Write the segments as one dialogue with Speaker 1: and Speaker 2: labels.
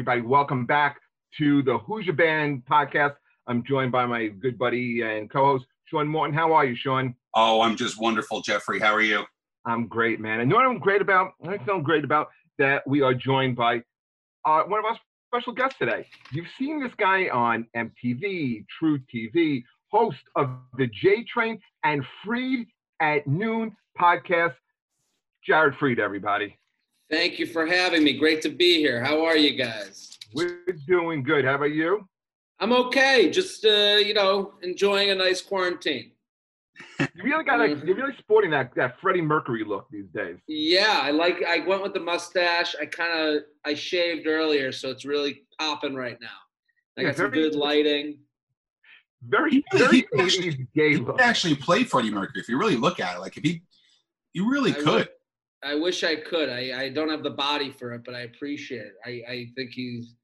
Speaker 1: everybody. Welcome back to the Your Band podcast. I'm joined by my good buddy and co-host Sean Morton. How are you, Sean?
Speaker 2: Oh, I'm just wonderful, Jeffrey. How are you?
Speaker 1: I'm great, man. And you know what I'm great about? I feel great about that we are joined by uh, one of our special guests today. You've seen this guy on MTV, True TV, host of the J Train and Freid at Noon podcast. Jared Freid, everybody.
Speaker 3: Thank you for having me. Great to be here. How are you guys?
Speaker 1: We're doing good. How about you?
Speaker 3: I'm okay. Just uh, you know, enjoying a nice quarantine.
Speaker 1: You really got like
Speaker 3: Mhm.
Speaker 1: you're really sporting that that Freddie Mercury look these days.
Speaker 3: Yeah, I like. I went with the mustache. I kind of I shaved earlier, so it's really popping right now. I
Speaker 1: Yeah,
Speaker 3: got some
Speaker 1: very-
Speaker 3: good lighting.
Speaker 1: Very very
Speaker 2: could actually-
Speaker 1: gay
Speaker 2: He
Speaker 1: look.
Speaker 2: could actually play Freddie Mercury if you really look at it. Like if he, you really
Speaker 3: I
Speaker 2: could.
Speaker 3: would- I wish I could. I, I don't have the body for it, but I appreciate it. I, I think he's,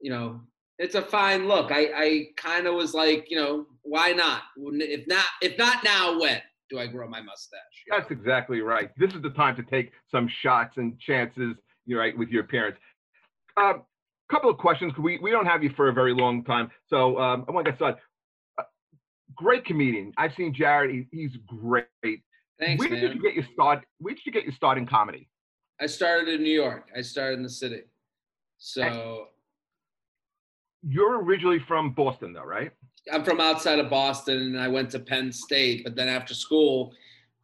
Speaker 3: you know, it's a fine look. I, I kind of was like, you know, why not? If not, if not now, when do I grow my mustache?
Speaker 1: That's exactly right. This is the time to take some shots and chances, you're right, with your parents. A couple of questions. We we don't have you for a very long time, so um, I want to get started. Uh, great comedian. I've seen Jared. He, he's great.
Speaker 3: Thanks,
Speaker 1: where
Speaker 3: man.
Speaker 1: did you get your start? Where did you get your start in comedy?
Speaker 3: I started in New York. I started in the city. So
Speaker 1: You're originally from Boston, though, right?
Speaker 3: I'm from outside of Boston and I went to Penn State, but then after school,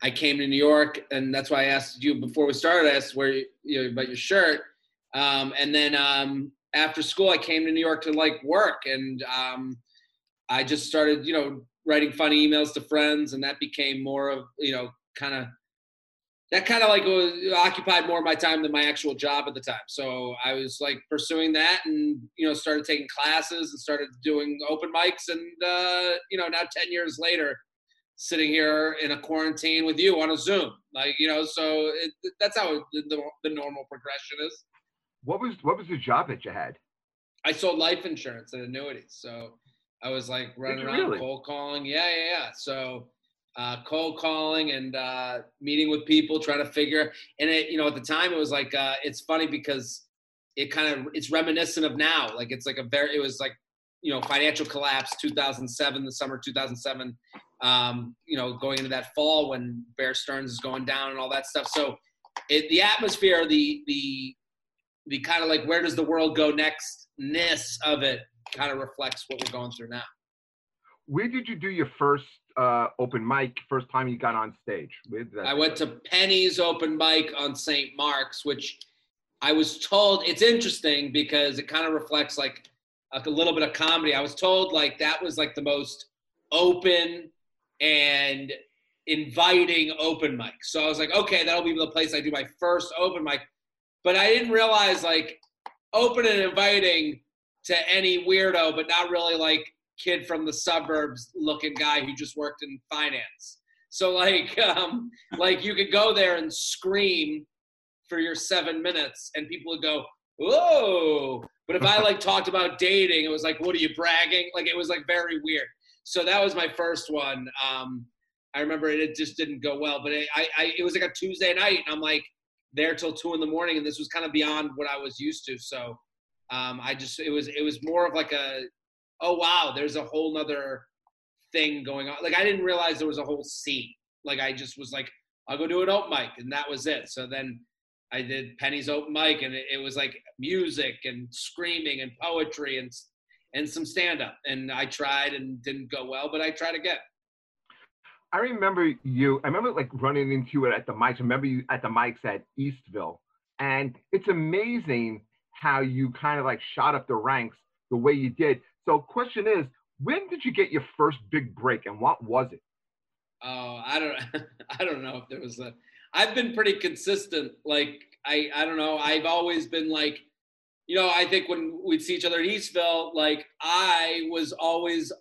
Speaker 3: I came to New York, and that's why I asked you before we started. I asked where you, you know, about your shirt, um, and then um, after school, I came to New York to like work, and um, I just started, you know, writing funny emails to friends, and that became more of, you know, kind of that kind of like was, occupied more of my time than my actual job at the time. So I was like pursuing that, and you know, started taking classes and started doing open mics, and uh, you know, now ten years later, sitting here in a quarantine with you on a Zoom, like you know, so it, that's how the, the, the normal progression is.
Speaker 1: What was what was the job that you had?
Speaker 3: I sold life insurance and annuities, so I was like running around
Speaker 1: really?
Speaker 3: cold calling. Yeah, yeah, yeah. So uh, cold calling and uh, meeting with people, trying to figure. And it, you know, at the time, it was like uh, it's funny because it kind of it's reminiscent of now. Like it's like a very it was like you know financial collapse 2007, the summer 2007. Um, you know, going into that fall when Bear Stearns is going down and all that stuff. So it, the atmosphere, the the the kind of like where does the world go next ness of it kind of reflects what we're going through now.
Speaker 1: Where did you do your first uh, open mic? First time you got on stage? Where did that
Speaker 3: I went to Penny's open mic on St. Mark's, which I was told it's interesting because it kind of reflects like a little bit of comedy. I was told like that was like the most open and inviting open mic. So I was like, okay, that'll be the place I do my first open mic. But I didn't realize like open and inviting to any weirdo, but not really like kid from the suburbs looking guy who just worked in finance. So like um like you could go there and scream for your seven minutes and people would go, Whoa. But if I like talked about dating, it was like, what are you bragging? Like it was like very weird. So that was my first one. Um I remember it, it just didn't go well, but it, I, I it was like a Tuesday night and I'm like there till two in the morning and this was kind of beyond what I was used to. So um I just it was it was more of like a oh wow, there's a whole nother thing going on. Like I didn't realize there was a whole scene. Like I just was like, I'll go do an open mic, and that was it. So then I did Penny's open mic, and it, it was like music and screaming and poetry and and some stand up. And I tried and didn't go well, but I tried again.
Speaker 1: I remember you. I remember like running into it at the mics. I remember you at the mics at Eastville, and it's amazing how you kind of like shot up the ranks the way you did. So, question is, when did you get your first big break, and what was it?
Speaker 3: Oh, I don't, I don't know if there was a. I've been pretty consistent. Like I, I don't know. I've always been like, you know, I think when we'd see each other at Eastville, like I was always,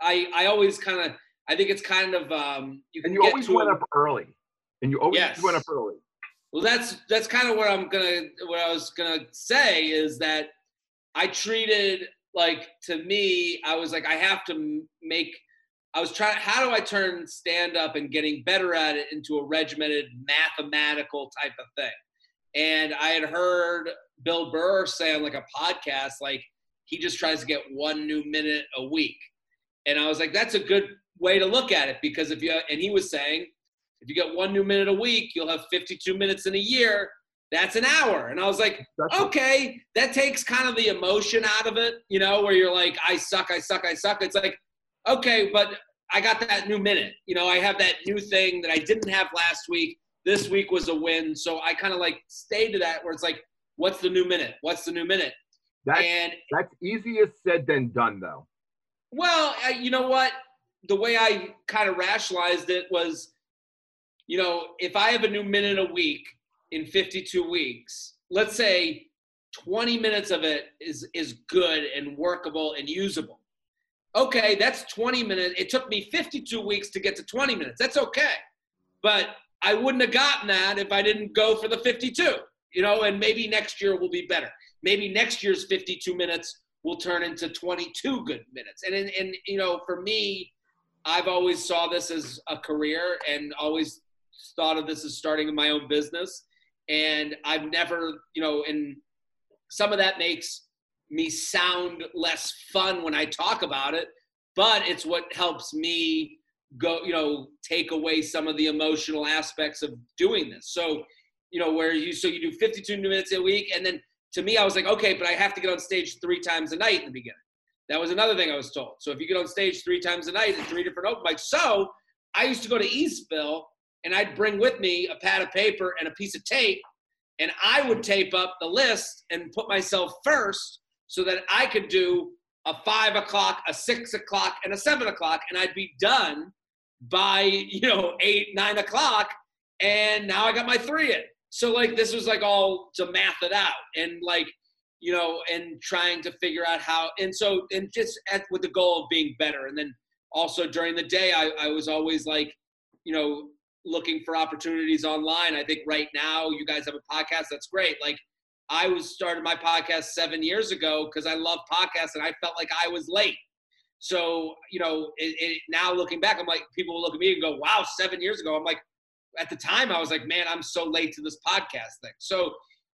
Speaker 3: I, I always kind of. I think it's kind of um. You
Speaker 1: And you
Speaker 3: get
Speaker 1: always went
Speaker 3: a-
Speaker 1: up early, and you always
Speaker 3: Yes.
Speaker 1: went up early.
Speaker 3: Well, that's that's kind of what I'm gonna what I was gonna say is that I treated like to me I was like I have to make I was trying how do I turn stand up and getting better at it into a regimented mathematical type of thing. And I had heard Bill Burr say on like a podcast, like he just tries to get one new minute a week. And I was like, that's a good way to look at it because if you, and he was saying, if you get one new minute a week, you'll have 52 minutes in a year. That's an hour. And I was like, okay, that takes kind of the emotion out of it, you know, where you're like, I suck, I suck, I suck. It's like, okay, but I got that new minute. You know, I have that new thing that I didn't have last week. This week was a win. So I kind of like stay to that where it's like, what's the new minute? What's the new minute?
Speaker 1: That's
Speaker 3: and
Speaker 1: that's easier said than done, though.
Speaker 3: well, I, you know what? The way I kind of rationalized it was, you know, if I have a new minute a week in 52 weeks, let's say 20 minutes of it is is good and workable and usable. Okay, that's 20 minutes. It took me 52 weeks to get to 20 minutes. That's okay. But I wouldn't have gotten that if I didn't go for the 52. You know, and maybe next year will be better. Maybe next year's 52 minutes will turn into 22 good minutes. And and, you know, for me, I've always saw this as a career and always thought of this as starting my own business. And I've never, you know, and some of that makes me sound less fun when I talk about it, but it's what helps me go, you know, take away some of the emotional aspects of doing this. So, you know, where you so you do 52 minutes a week, and then to me, I was like, okay, but I have to get on stage three times a night in the beginning. That was another thing I was told. So if you get on stage three times a night at three different open mics, so I used to go to Eastville and I'd bring with me a pad of paper and a piece of tape, and I would tape up the list and put myself first so that I could do a five o'clock, a six o'clock, and a seven o'clock, and I'd be done by you know eight, nine o'clock, and now I got my three in. So like this was like all to math it out and like you know and trying to figure out how and so and just at, with the goal of being better and then also during the day I, I was always like you know looking for opportunities online. I think right now you guys have a podcast. That's great. Like i was started my podcast seven years ago because i love podcasts and i felt like i was late. So you know it, it, now looking back i'm like people will look at me and go wow seven years ago. I'm like at the time i was like man i'm so late to this podcast thing. So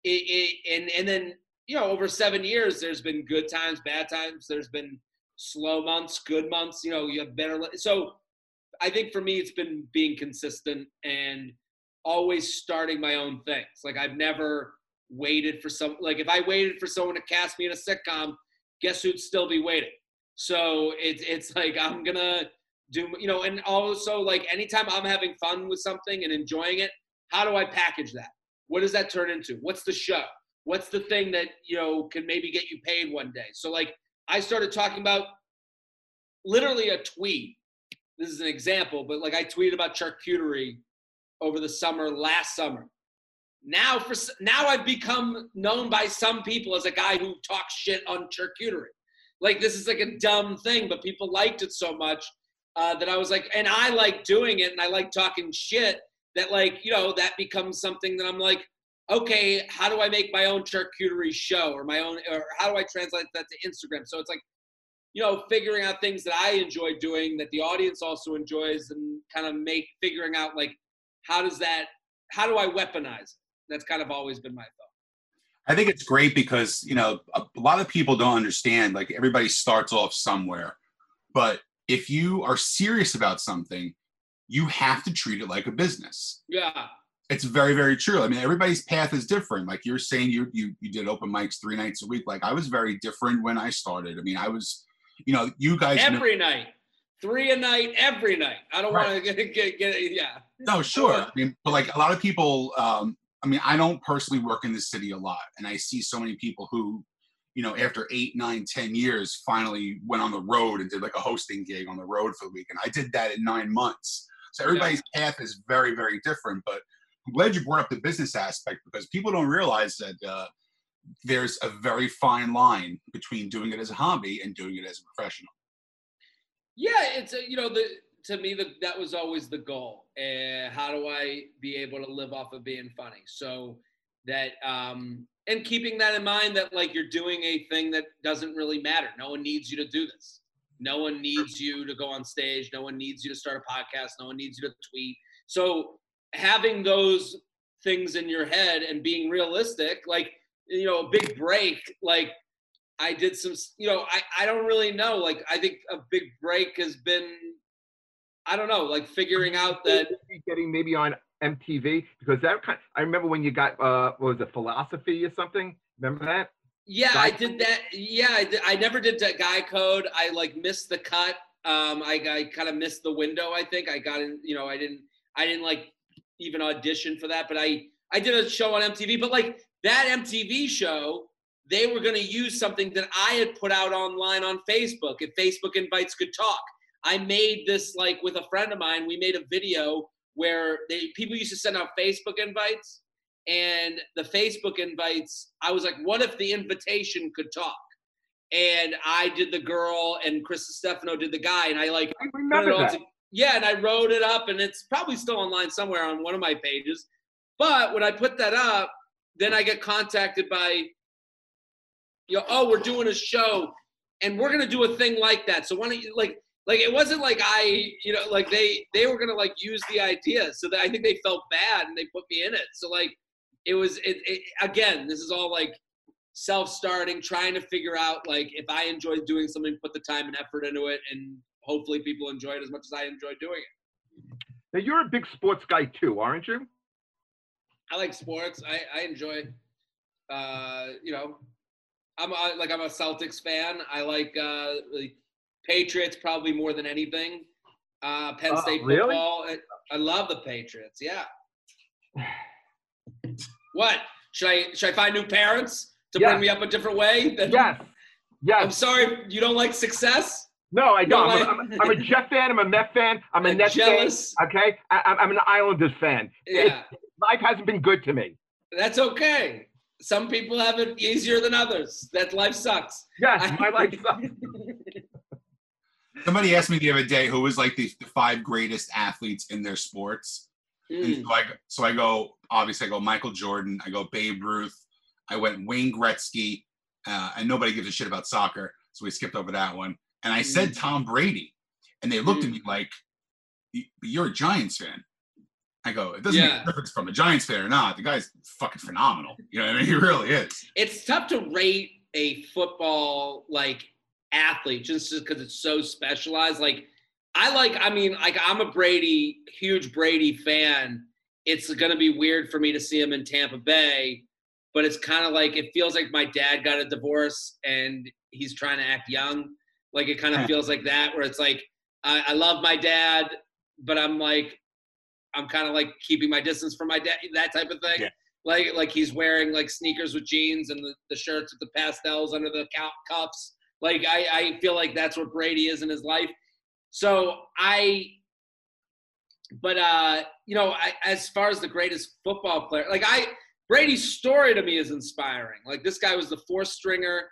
Speaker 3: it, it and and then you know over seven years there's been good times bad times. There's been slow months good months you know you have better so i think for me it's been being consistent and always starting my own things. Like i've never waited for some like if i waited for someone to cast me in a sitcom guess who'd still be waiting? So it's it's like i'm gonna do you know and also like anytime i'm having fun with something and enjoying it how do i package that? What does that turn into? What's the show? What's the thing that you know can maybe get you paid one day? So like i started talking about literally a tweet this is an example but like i tweeted about charcuterie over the summer last summer now for now i've become known by some people as a guy who talks shit on charcuterie like this is like a dumb thing but people liked it so much uh, that i was like and i like doing it and i like talking shit that like you know that becomes something that i'm like okay, how do I make my own charcuterie show or my own, or how do I translate that to Instagram? So it's like, you know, figuring out things that I enjoy doing that the audience also enjoys and kind of make, figuring out like, how does that, how do I weaponize it? That's kind of always been my thought.
Speaker 2: I think it's great because, you know, a, a lot of people don't understand, like everybody starts off somewhere, but if you are serious about something, you have to treat it like a business.
Speaker 3: Yeah.
Speaker 2: It's very, very true. I mean, everybody's path is different. Like you're saying, you you you did open mics three nights a week. Like I was very different when I started. I mean, I was, you know, you guys know-
Speaker 3: Every night. Three a night, every night. I don't
Speaker 2: Right.
Speaker 3: want to get, get, get, yeah.
Speaker 2: No, sure. I mean, but like a lot of people, um, I mean, I don't personally work in the city a lot, and I see so many people who, you know, after eight, nine, ten years, finally went on the road and did like a hosting gig on the road for the weekend. I did that in nine months. So everybody's path is very, very different. But I'm glad you brought up the business aspect because people don't realize that uh, there's a very fine line between doing it as a hobby and doing it as a professional.
Speaker 3: Yeah, it's a, you know the to me the, that was always the goal. Uh, how do I be able to live off of being funny? So that um, and keeping that in mind that like you're doing a thing that doesn't really matter. No one needs you to do this. No one needs you to go on stage. No one needs you to start a podcast. No one needs you to tweet. So having those things in your head and being realistic. Like you know, a big break. Like I did some. You know, I I don't really know. Like I think a big break has been. I don't know, like figuring out that
Speaker 1: getting maybe on MTV because that kind. I remember when you got uh, what was it, philosophy or something? Remember that?
Speaker 3: Yeah, I did that. Yeah, I, did, I never did that guy code. I like missed the cut. Um, I, I kind of missed the window. I think I got in. You know, I didn't. I didn't like even audition for that, but I I did a show on MTV. But like that MTV show, they were going to use something that I had put out online on Facebook. If Facebook invites could talk, I made this like with a friend of mine. We made a video where they people used to send out Facebook invites and the Facebook invites, I was like, what if the invitation could talk? And I did the girl, and Chris Stefano did the guy, and I like
Speaker 1: I remember that. To,
Speaker 3: yeah, and I wrote it up, and it's probably still online somewhere on one of my pages. But when I put that up, then I get contacted by, you know, oh, we're doing a show, and we're gonna do a thing like that. So why don't you like? Like it wasn't like I, you know, like they they were gonna like use the idea. So that I think they felt bad and they put me in it. So like it was it, it, again this is all like self-starting trying to figure out like if i enjoy doing something put the time and effort into it and hopefully people enjoy it as much as i enjoy doing it
Speaker 1: now you're a big sports guy too aren't you
Speaker 3: i like sports i, I enjoy uh you know i'm a, like i'm a celtics fan i like uh the patriots probably more than anything uh penn state uh, really? football I, I love the patriots yeah What? Should I should I find new parents to yes. bring me up a different way?
Speaker 1: yes. Yes.
Speaker 3: I'm sorry, you don't like success?
Speaker 1: No, I don't. don't I'm, like... I'm, I'm, a Jet fan. I'm a Met fan. I'm a I'm Nets jealous. fan. Okay, I, am an Islanders fan.
Speaker 3: Yeah.
Speaker 1: Life hasn't been good to me.
Speaker 3: That's okay. Some people have it easier than others. That life sucks.
Speaker 1: Yes, my life sucks.
Speaker 2: Somebody asked me the other day who was like the, the five greatest athletes in their sports. Mm. so I so I go obviously I go Michael Jordan, I go Babe Ruth, I went Wayne Gretzky, uh, and nobody gives a shit about soccer, so we skipped over that one. And I mm. said Tom Brady, and they looked mm. at me like, "You're a Giants fan." I go, it doesn't yeah. make a difference from a Giants fan or not. The guy's fucking phenomenal. You know what I mean? He really is.
Speaker 3: It's tough to rate a football like athlete just because it's so specialized. Like I like, I mean, like I'm a Brady, huge Brady fan. It's going to be weird for me to see him in Tampa Bay, but it's kind of like it feels like my dad got a divorce and he's trying to act young. Like it kind of feels like that, where it's like I, I love my dad, but I'm like I'm kind of like keeping my distance from my dad, that type of thing. Yeah. Like like he's wearing like sneakers with jeans and the, the shirts with the pastels under the cuffs. Like I, I feel like that's what Brady is in his life. So I, but uh, you know, I, as far as the greatest football player, like I, Brady's story to me is inspiring. Like this guy was the fourth stringer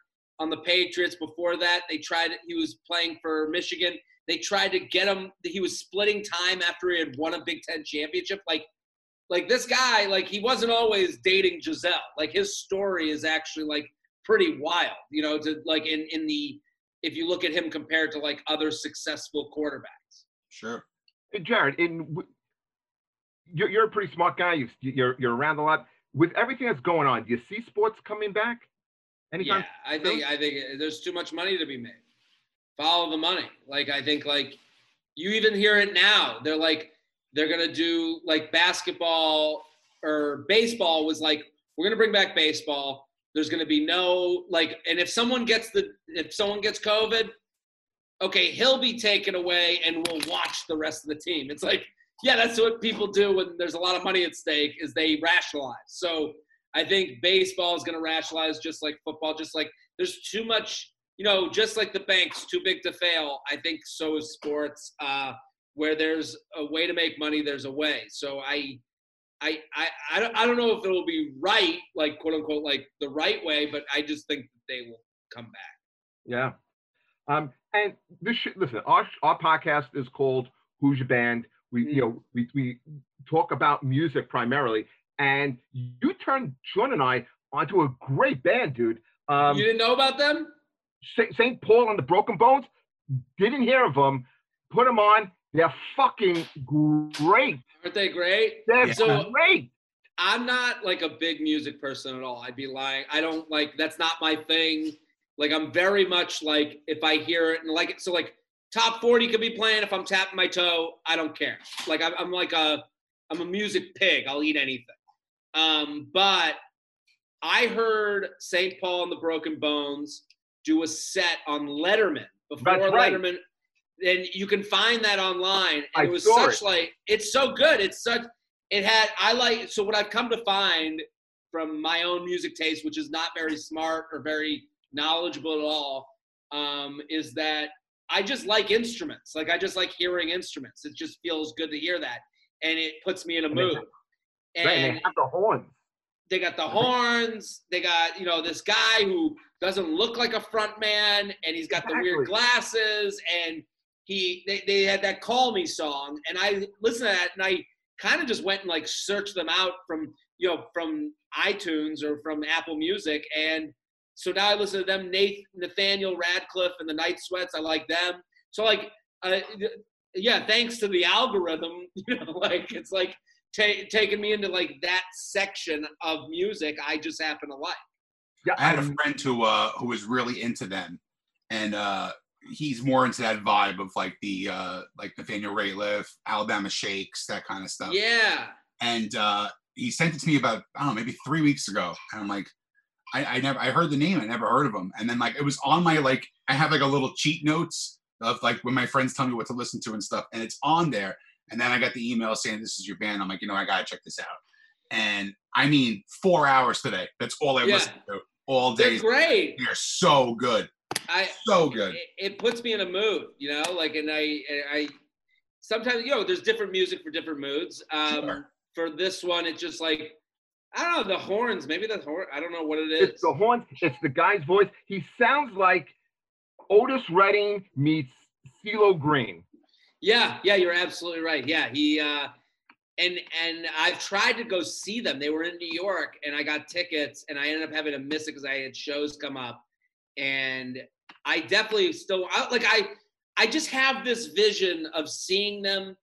Speaker 3: on the Patriots. Before that, they tried. He was playing for Michigan. They tried to get him. He was splitting time after he had won a Big Ten championship. Like, like this guy, like he wasn't always dating Gisele. Like his story is actually like pretty wild. You know, to like in in the if you look at him compared to like other successful quarterbacks.
Speaker 2: Sure.
Speaker 1: Jared, in you're, you're a pretty smart guy. You, you're you're around a lot. With everything that's going on, do you see sports coming back?
Speaker 3: Anytime yeah, I think I think uh, there's too much money to be made. Follow the money. Like I think like you even hear it now. They're like they're gonna do like basketball or baseball was like we're gonna bring back baseball there's to be no like, and if someone gets the if someone gets COVID, okay, he'll be taken away, and we'll watch the rest of the team. It's like, yeah, that's what people do when there's a lot of money at stake. Is they rationalize. So I think baseball is going to rationalize just like football. Just like there's too much, you know, just like the bank's too big to fail. I think so is sports. Uh, where there's a way to make money, there's a way. So I I, I, I, don't, I don't know if it'll be right, like quote unquote, like the right way, but I just think that they will come back.
Speaker 1: Yeah. Um, and this should, listen, our, our podcast is called Who's Your Band? We, mm. you know, we, we talk about music primarily, and you turned Sean and I onto a great band, dude.
Speaker 3: Um, you didn't know about them?
Speaker 1: St. Paul and the Broken Bones. Didn't hear of them. Put them on. They're fucking great.
Speaker 3: Aren't they great?
Speaker 1: They're so great.
Speaker 3: I'm not like a big music person at all. I'd be lying. I don't like that's not my thing. Like I'm very much like if I hear it and like it, so like top 40 could be playing if I'm tapping my toe, I don't care. Like I'm, I'm like a I'm a music pig. I'll eat anything. Um, but I heard St. Paul and the Broken Bones do a set on Letterman before
Speaker 1: That's right.
Speaker 3: Letterman. And you can find that online. And
Speaker 1: I
Speaker 3: it was such
Speaker 1: it.
Speaker 3: like it's so good. It's such it had I like so what I've come to find from my own music taste, which is not very smart or very knowledgeable at all, um, is that I just like instruments. Like I just like hearing instruments. It just feels good to hear that, and it puts me in a
Speaker 1: And they
Speaker 3: mood.
Speaker 1: have- Right, and
Speaker 3: And
Speaker 1: they have the horns.
Speaker 3: they got the horns. They got you know this guy who doesn't look like a front man, and he's got the weird glasses, and he they, they had that "Call Me" song, and I listened to that, and I kind of just went and like searched them out from you know from iTunes or from Apple Music, and so now I listen to them. Nath, Nathaniel Rateliff and the Night Sweats, I like them. So like, uh, yeah, thanks to the algorithm, you know, like it's like ta- taking me into like that section of music I just happen to like.
Speaker 1: Yeah,
Speaker 2: I had a friend who uh who was really into them, and uh he's more into that vibe of like the uh like Nathaniel Rateliff, Alabama Shakes, that kind of stuff.
Speaker 3: Yeah,
Speaker 2: And uh he sent it to me about I don't know maybe three weeks ago, and I'm like. I, I never I heard the name, I never heard of him. And then like it was on my like I have like a little cheat notes of like when my friends tell me what to listen to and stuff, and it's on there. And then I got the email saying this is your band. I'm like, you know, I gotta check this out. And I mean, four hours today. That's all I
Speaker 3: Yeah.
Speaker 2: listened to all
Speaker 3: they're
Speaker 2: day.
Speaker 3: great.
Speaker 2: They're so good,
Speaker 3: I
Speaker 2: so good.
Speaker 3: It, it puts me in a mood, you know, like, and I, I, sometimes, you know, there's different music for different moods. Um,
Speaker 2: Sure.
Speaker 3: For this one, it's just like, I don't know, the horns, maybe the horn, I don't know what it
Speaker 1: It's the horns. It's the guy's voice. He sounds like Otis Redding meets CeeLo Green.
Speaker 3: Yeah, yeah, you're absolutely right. Yeah, he, uh, and and I've tried to go see them. They were in New York, and I got tickets, and I ended up having to miss it because I had shows come up, and I definitely still I, like I I just have this vision of seeing them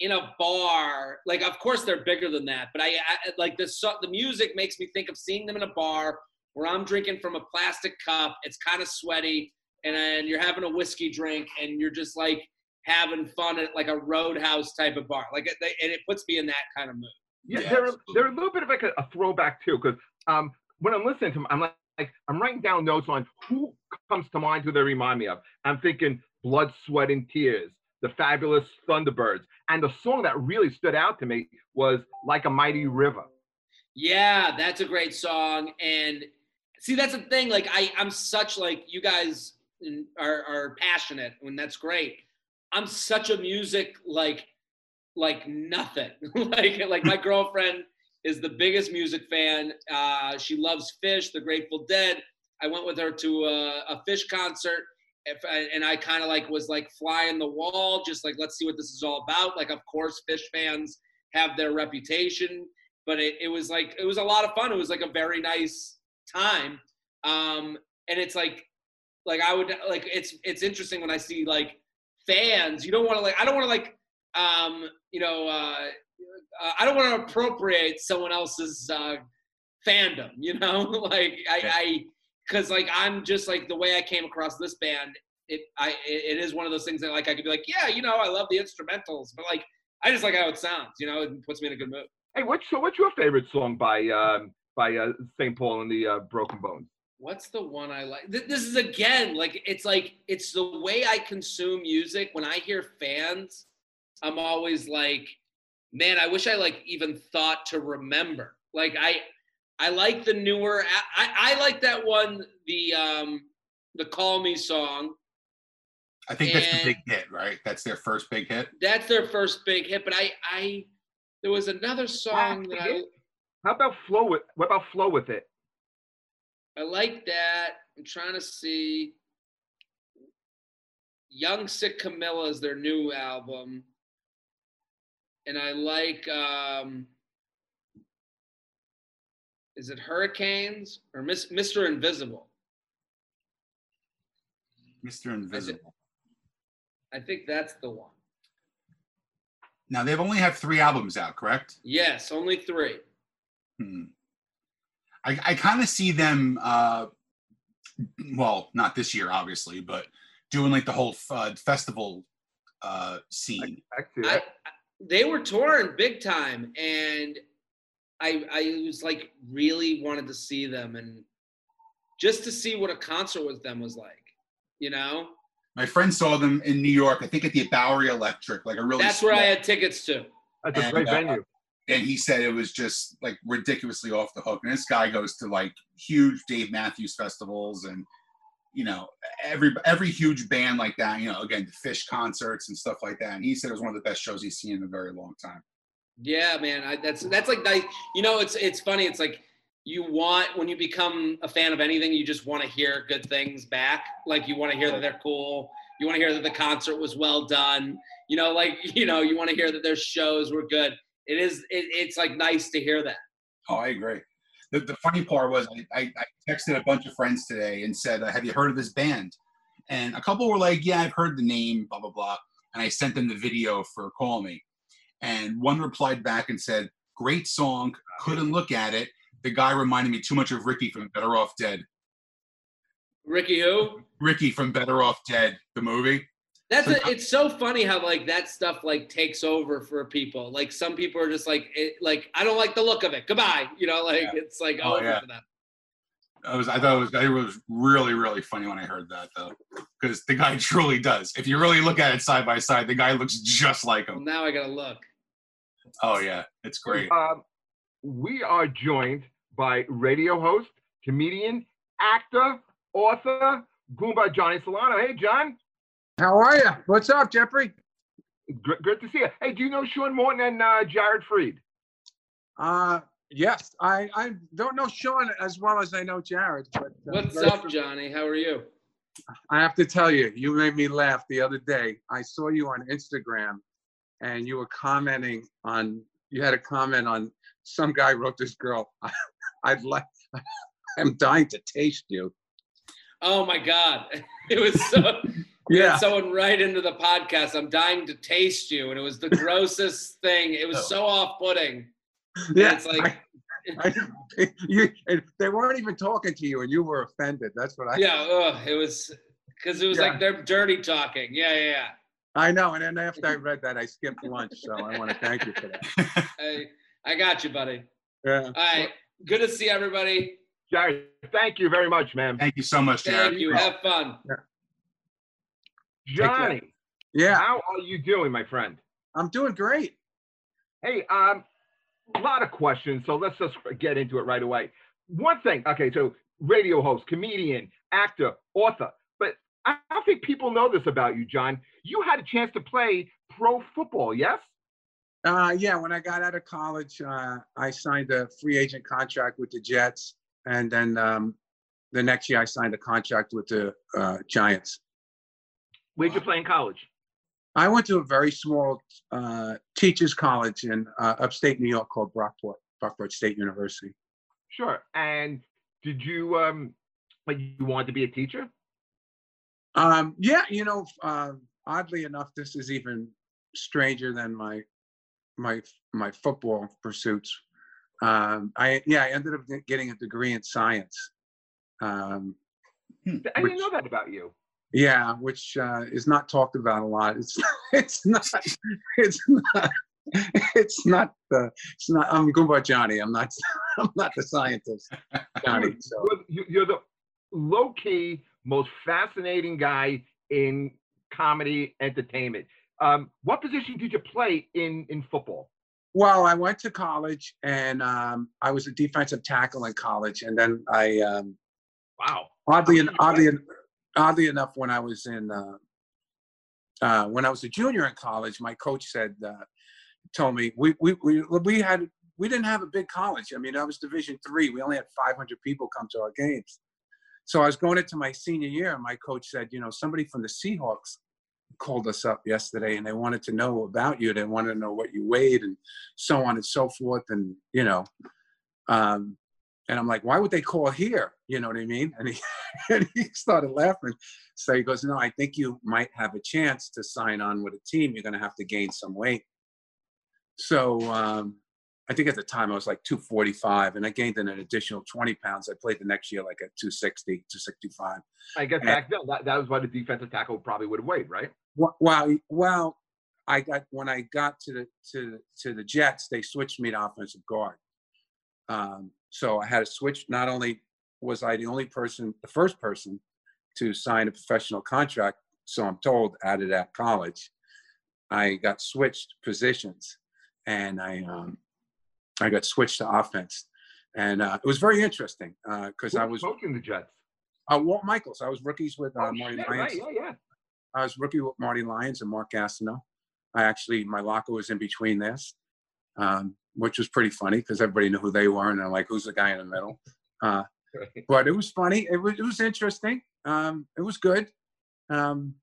Speaker 3: in a bar. Like, of course, they're bigger than that, but I, I like the so- the music makes me think of seeing them in a bar where I'm drinking from a plastic cup. It's kind of sweaty, and then you're having a whiskey drink, and you're just like having fun at like a roadhouse type of bar. Like, it, they, and it puts me in that kind of mood.
Speaker 1: Yeah,
Speaker 2: Yeah,
Speaker 1: they're
Speaker 2: absolutely.
Speaker 1: they're a little bit of like a, a throwback too, because um, when I'm listening to them, I'm like, like I'm writing down notes on who comes to mind, who they remind me of. I'm thinking Blood, Sweat, and Tears, the Fabulous Thunderbirds, and the song that really stood out to me was Like a Mighty River.
Speaker 3: Yeah, that's a great song. And see, that's the thing. Like, I, I'm such like you guys are, are passionate, and that's great. I'm such a music like like nothing. like like my girlfriend is the biggest music fan. Uh, she loves Phish, The Grateful Dead. I went with her to a, a Phish concert, and I kind of like was like flying the wall, just like let's see what this is all about. Like, of course, Phish fans have their reputation, but it, it was like it was a lot of fun. It was like a very nice time, um, and it's like like I would like it's it's interesting when I see like fans. You don't want to like I don't want to like um, you know uh, uh, I don't want to appropriate someone else's uh, fandom. You know, like I
Speaker 2: Yeah.
Speaker 3: I because like I'm just like the way I came across this band. It I it, it is one of those things that like I could be like yeah you know I love the instrumentals, but like I just like how it sounds. You know, it puts me in a good mood.
Speaker 1: Hey, what's so what's your favorite song by um, by uh, St. Paul and the uh, Broken Bones?
Speaker 3: What's the one I like? Th- This is again like it's like it's the way I consume music. When I hear fans, I'm always like, man, I wish I like even thought to remember. Like I, I like the newer. I, I, I like that one, the um, the Call Me song.
Speaker 2: I think that's the big hit, right? That's their first big hit.
Speaker 3: That's their first big hit. But I, I, there was another song that I,
Speaker 1: How about Flow with what about Flow with it?
Speaker 3: I like that. I'm trying to see. Young Sick Camellia is their new album. And I like um is it Hurricanes or Miss, Mr. Invisible?
Speaker 2: Mr. Invisible.
Speaker 3: I think that's the one.
Speaker 2: Now they've only had three albums out, correct?
Speaker 3: Yes, only three.
Speaker 2: Hmm. I, I kind of see them. Uh, well, not this year, obviously, but doing like the whole uh, festival uh, scene.
Speaker 1: I see
Speaker 3: I,
Speaker 1: that.
Speaker 3: they were touring big time, and I I was like really wanted to see them and just to see what a concert with them was like, you know.
Speaker 2: My friend saw them in New York. I think at the Bowery Electric, like a really.
Speaker 3: That's where I had tickets to.
Speaker 1: That's a
Speaker 2: and,
Speaker 1: great
Speaker 2: uh,
Speaker 1: venue.
Speaker 2: And he said it was just like ridiculously off the hook. And this guy goes to like huge Dave Matthews festivals and you know every every huge band like that. You know, again the Phish concerts and stuff like that. And he said it was one of the best shows he's seen in a very long time.
Speaker 3: Yeah, man. I, that's that's like nice. You know, it's it's funny. It's like you want when you become a fan of anything, you just want to hear good things back. Like you want to hear that they're cool. You want to hear that the concert was well done. You know, like you know, you want to hear that their shows were good. It is. It, it's like nice to hear that.
Speaker 2: Oh, I agree. The, the funny part was I, I, I texted a bunch of friends today and said, "Have you heard of this band?" And a couple were like, "Yeah, I've heard the name." Blah blah blah. And I sent them the video for "Call Me," and one replied back and said, "Great song. Couldn't look at it. The guy reminded me too much of Ricky from Better Off Dead.
Speaker 3: Ricky, who?
Speaker 2: Ricky from Better Off Dead, the movie.
Speaker 3: That's a, it's so funny how like that stuff like takes over for people. Like some people are just like it, like I don't like the look of it. Goodbye. You know, like
Speaker 2: Yeah.
Speaker 3: it's like
Speaker 2: Oh,
Speaker 3: over
Speaker 2: yeah.
Speaker 3: for them.
Speaker 2: I was I thought it was it was really really funny when I heard that though, because the guy truly does. If you really look at it side by side, the guy looks just like
Speaker 3: Well,
Speaker 2: him.
Speaker 3: now I gotta look.
Speaker 2: Oh yeah, it's great.
Speaker 1: Um, we are joined by radio host, comedian, actor, author, Goomba Johnny Solano. Hey, John.
Speaker 4: How are you? What's up, Jeffrey?
Speaker 1: Good, good to see you. Hey, do you know Sean Morton and uh, Jared Freid?
Speaker 4: Uh, yes, I, I don't know Sean as well as I know Jared. But, uh,
Speaker 3: What's up,
Speaker 4: fam-
Speaker 3: Johnny? How are you?
Speaker 4: I have to tell you, you made me laugh the other day. I saw you on Instagram, and you were commenting on. You had a comment on some guy wrote this girl. I'd like. I'm dying to taste you.
Speaker 3: Oh my God. It was so we
Speaker 4: Yeah.
Speaker 3: had someone right into the podcast. I'm dying to taste you. And it was the grossest thing. It was
Speaker 2: Oh.
Speaker 3: so off-putting.
Speaker 4: Yeah.
Speaker 3: it's like-
Speaker 4: I, I, you, they weren't even talking to you, and you were offended. That's what I.
Speaker 3: Yeah, ugh, it was because it was
Speaker 4: Yeah.
Speaker 3: like they're dirty talking. Yeah, yeah, yeah.
Speaker 4: I know. And then after I read that, I skipped lunch. So I want to thank you for that.
Speaker 3: I, I got you, buddy.
Speaker 4: Yeah.
Speaker 3: All right. Good to see everybody.
Speaker 1: Jared, thank you very much, man.
Speaker 2: Thank you so much, Jared.
Speaker 3: Thank you. Have fun.
Speaker 1: Johnny,
Speaker 4: Yeah.
Speaker 1: how are you doing, my friend?
Speaker 4: I'm doing great.
Speaker 1: Hey, um, a lot of questions, so let's just get into it right away. One thing, okay, so radio host, comedian, actor, author, but I don't think people know this about you, John. You had a chance to play pro football, yes?
Speaker 4: Uh, yeah, when I got out of college, uh, I signed a free agent contract with the Jets, and then um, the next year I signed a contract with the uh, Giants.
Speaker 1: Where'd you play in college?
Speaker 4: I went to a very small uh, teachers college in uh, upstate New York called Brockport, Brockport State University.
Speaker 1: Sure. And did you um you wanted to be a teacher?
Speaker 4: Um, yeah, you know, uh, oddly enough, this is even stranger than my my my football pursuits. Um, I yeah, I ended up getting a degree in science. Um,
Speaker 1: I didn't
Speaker 4: Which-
Speaker 1: know that about you.
Speaker 4: Yeah, which uh, is not talked about a lot. It's it's not it's not it's not the it's not. I'm Goomba Johnny. I'm not I'm not the scientist, Johnny. So
Speaker 1: You're, you- you're the low key, most fascinating guy in comedy entertainment. Um, what position did you play in in football?
Speaker 4: well, I went to college and um, I was a defensive tackle in college, and then I um,
Speaker 1: Wow.
Speaker 4: oddly
Speaker 1: and
Speaker 4: oddly en- oddly enough when i was in uh, uh, when i was a junior in college my coach said uh, told me we, we we we had we didn't have a big college. I mean i was division three. We only had 500 people come to our games. So i was going into my senior year and my coach said you know somebody from the seahawks called us up yesterday and they wanted to know about you. They wanted to know what you weighed and so on and so forth and you know um, and I'm like, why would they call here? You know what I mean? And he, and he started laughing. So he goes, no, I think you might have a chance to sign on with a team. You're going to have to gain some weight. So um, I think at the time I was like 245, and I gained an additional 20 pounds. I played the next year like at 260, 265.
Speaker 1: I guess
Speaker 4: And-
Speaker 1: back then that, that was what a defensive tackle probably would have weighed, right?
Speaker 4: Well, well, I got when I got to the to to the Jets, they switched me to offensive guard. Um, so I had to switch. Not only was I the only person, the first person to sign a professional contract, so I'm told, out of that college, I got switched positions, and I um, I got switched to offense, and uh, it was very interesting because I was
Speaker 1: coaching the Jets.
Speaker 4: uh, Walt Michaels. I was rookies with uh,
Speaker 1: Oh,
Speaker 4: Marty
Speaker 1: shit,
Speaker 4: Lyons.
Speaker 1: right, yeah, yeah.
Speaker 4: I was rookie with Marty Lyons and Mark Gastineau. I actually, my locker was in between this, um, which was pretty funny because everybody knew who they were, and they're like, "Who's the guy in the middle?" Uh, but it was funny. It was it was interesting. Um, it was good. Um,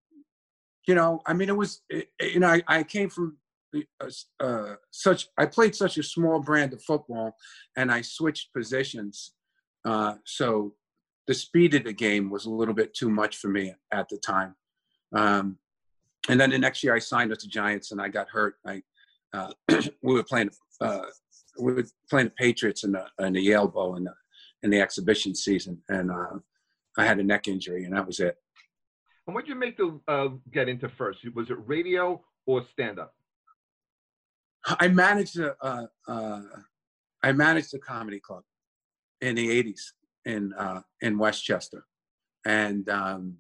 Speaker 4: you know, I mean, it was. It, you know, I, I came from uh, uh, such. I played such a small brand of football, and I switched positions. Uh, so the speed of the game was a little bit too much for me at the time. Um, and then the next year I signed with the Giants and I got hurt. I uh, we were playing uh, we were playing the Patriots in the in the Yale Bowl in the in the exhibition season, and uh, I had a neck injury, and that was it.
Speaker 1: And what did you make the uh, get into first? Was it radio or stand up?
Speaker 4: I managed a uh, uh, I managed a comedy club in the '80s in uh, in Westchester, and um,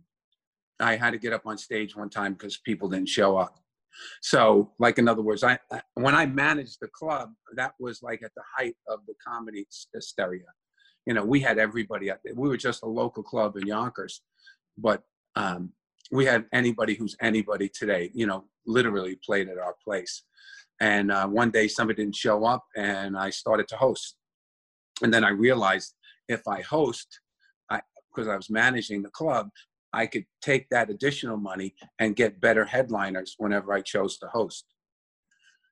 Speaker 4: I had to get up on stage one time because people didn't show up. So, like in other words, I I- when I managed the club, that was like at the height of the comedy hysteria. You know, we had everybody. We were just a local club in Yonkers, but um, we had anybody who's anybody today. You know, literally played at our place. And uh, one day somebody didn't show up, and I started to host. And then I realized if I host, I because I was managing the club, I could take that additional money and get better headliners whenever I chose to host.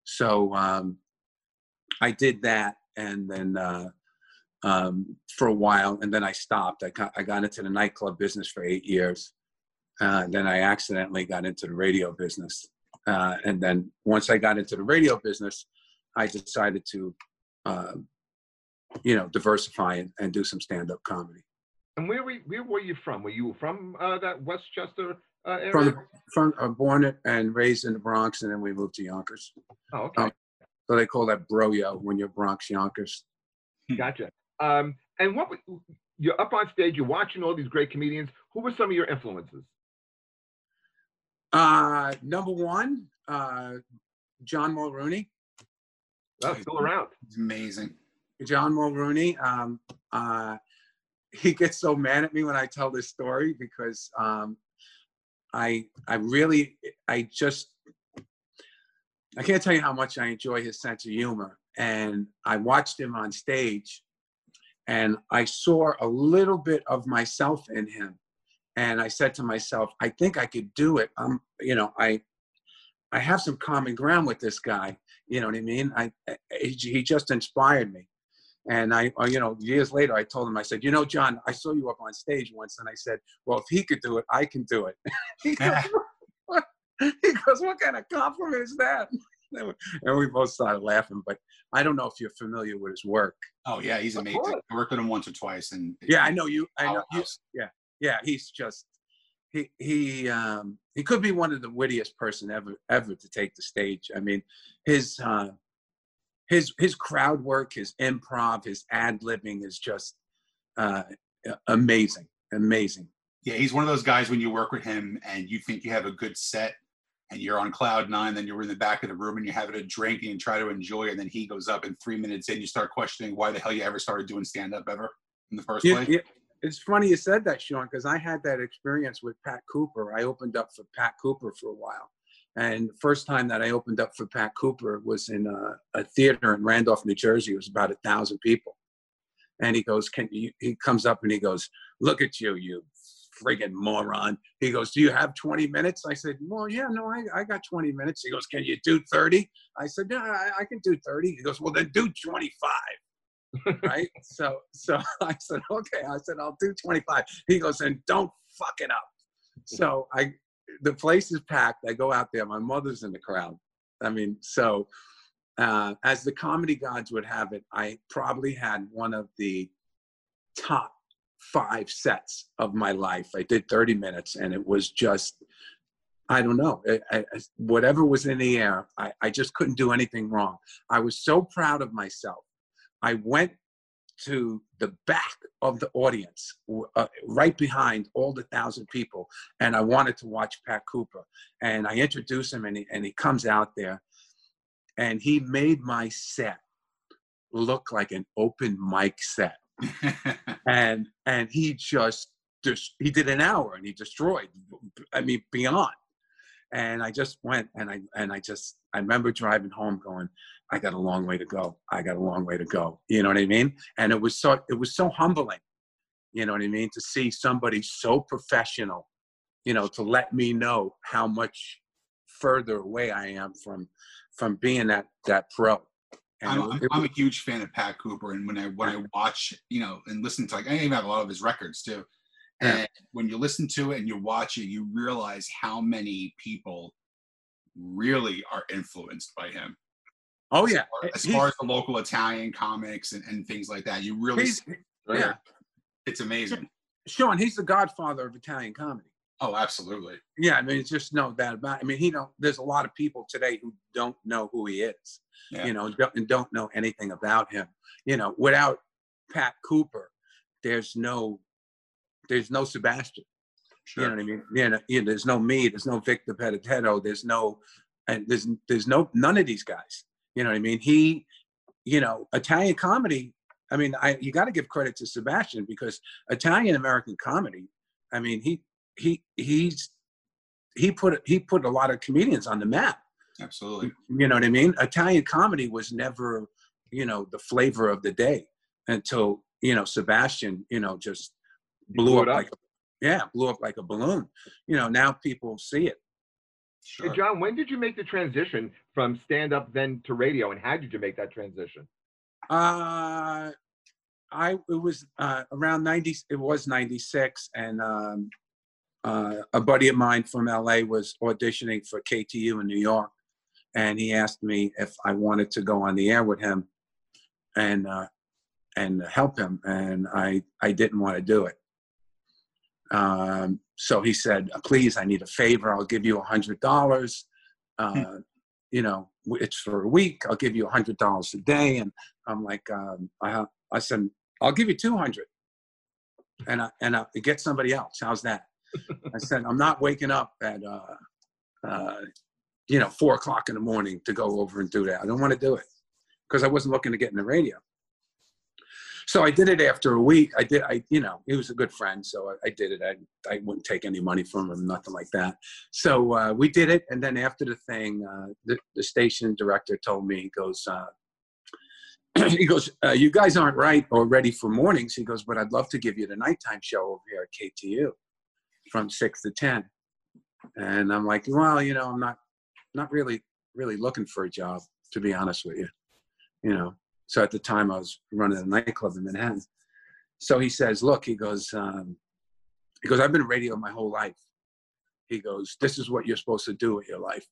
Speaker 4: So um, I did that, and then uh, um, for a while, and then I stopped. I got, I got into the nightclub business for eight years. Uh, then I accidentally got into the radio business. Uh, and then once I got into the radio business, I decided to, uh, you know, diversify and, and do some stand-up comedy.
Speaker 1: And where were you, where were you from? Were you from uh, that Westchester uh, area?
Speaker 4: From from uh, born and raised in the Bronx, and then we moved to Yonkers.
Speaker 1: oh, okay,
Speaker 4: um, So they call that broyo when you're Bronx Yonkers.
Speaker 1: gotcha. Um, and what you're up on stage, you're watching all these great comedians. Who were some of your influences?
Speaker 4: Uh, number one, uh, John Mulrooney.
Speaker 1: Oh, still around.
Speaker 2: It's amazing.
Speaker 4: John Mulrooney. Um, uh, he gets so mad at me when I tell this story because um, I I really I just I can't tell you how much I enjoy his sense of humor. And I watched him on stage, and I saw a little bit of myself in him. And I said to myself, I think I could do it. I'm, you know, I I have some common ground with this guy. You know what I mean? I, he he just inspired me. And I, uh, you know, years later, I told him, I said, you know, John, I saw you up on stage once, and I said, well, if he could do it, I can do it. he, goes, what? he goes, what kind of compliment is that? And we both started laughing. But I don't know if you're familiar with his work.
Speaker 2: Oh yeah, he's amazing. I worked with him once or twice, and
Speaker 4: Yeah, I know you. I know you.
Speaker 2: Yeah,
Speaker 4: Yeah, he's just he he um he could be one of the wittiest person ever ever to take the stage. I mean, his uh his his crowd work, his improv, his ad libbing is just uh amazing, amazing.
Speaker 2: Yeah, he's one of those guys when you work with him and you think you have a good set and you're on cloud nine, then you're in the back of the room and you're having a drink and you try to enjoy, and then he goes up and three minutes in, you start questioning why the hell you ever started doing stand up ever in the first
Speaker 4: You-
Speaker 2: place.
Speaker 4: you- it's funny you said that, Sean, because I had that experience with Pat Cooper. I opened up for Pat Cooper for a while. And the first time that I opened up for Pat Cooper was in a, a theater in Randolph, New Jersey. It was about a thousand people. And he goes, "Can you?" He comes up and he goes, "Look at you, you friggin' moron." He goes, "Do you have 20 minutes?" I said, "Well, yeah, no, I, I got 20 minutes." He goes, "Can you do 30?" I said, "No, I, I can do 30." He goes, "Well, then do 25." right? So so I said, okay. I said, I'll do 25. He goes, and don't fuck it up. So I the place is packed. I go out there. My mother's in the crowd. I mean, so uh, as the comedy gods would have it, I probably had one of the top five sets of my life. I did 30 minutes and it was just, I don't know, I, I, whatever was in the air, I, I just couldn't do anything wrong. I was so proud of myself. I went to the back of the audience, uh, right behind all the thousand people, and I wanted to watch Pat Cooper. And I introduced him, and he, and he comes out there, and he made my set look like an open mic set. and and he just just he did an hour and he destroyed i mean beyond and i just went and i and i just i remember driving home going i got a long way to go. I got a long way to go. You know what i mean? And it was so it was so humbling you know what i mean to see somebody so professional you know to let me know how much further away i am from from being that that pro.
Speaker 2: I'm, I'm, I'm, a huge fan of Pat Cooper, and when I when I watch, you know, and listen to like I even have a lot of his records too. And yeah. when you listen to it and you watch it, you realize how many people really are influenced by him.
Speaker 4: Oh yeah,
Speaker 2: as far as, far as the local Italian comics and, and things like that, you really, see, yeah, it's amazing.
Speaker 4: Sean, he's the godfather of Italian comedy.
Speaker 2: Oh, absolutely.
Speaker 4: Yeah, I mean, it's just no doubt about. It. I mean, he don't. There's a lot of people today who don't know who he is. Yeah. You know, don't, and don't know anything about him. You know, without Pat Cooper, there's no, there's no Sebastian. Sure. You know what I mean? You know, you know, there's no me. There's no Victor Pettitero. There's no, and there's there's no none of these guys. You know what I mean? He, you know, Italian comedy. I mean, I you got to give credit to Sebastian because Italian American comedy. I mean, he he he's he put he put a lot of comedians on the map.
Speaker 2: Absolutely.
Speaker 4: You know what I mean? Italian comedy was never, you know, the flavor of the day until, you know, Sebastian, you know, just blew, up, up, like yeah, blew up like a balloon. You know, now people see it.
Speaker 1: Sure. Hey, John, when did you make the transition from stand up then to radio and how did you make that transition?
Speaker 4: Uh I it was uh, around 90 it was 96 and um uh, a buddy of mine from LA was auditioning for KTU in New York, and he asked me if I wanted to go on the air with him and uh, and help him, and I I didn't want to do it. Um, so he said, "Please, I need a favor. I'll give you a hundred dollars. Uh, hmm. You know, it's for a week. I'll give you a hundred dollars a day." And I'm like, um, I I said, "I'll give you two hundred, and I and I get somebody else. How's that?" I said, I'm not waking up at, uh, uh, you know, four o'clock in the morning to go over and do that. I don't want to do it because I wasn't looking to get in the radio. So I did it after a week. I did, I, you know, he was a good friend. So I, I did it. I, I wouldn't take any money from him, nothing like that. So uh, we did it. And then after the thing, uh, the, the station director told me, he goes, uh, he goes, uh, you guys aren't right or ready for mornings. He goes, but I'd love to give you the nighttime show over here at KTU from six to ten. And I'm like, well, you know, I'm not not really really looking for a job, to be honest with you. You know. So at the time I was running a nightclub in Manhattan. So he says, look, he goes, um, he goes, I've been radio my whole life. He goes, this is what you're supposed to do with your life.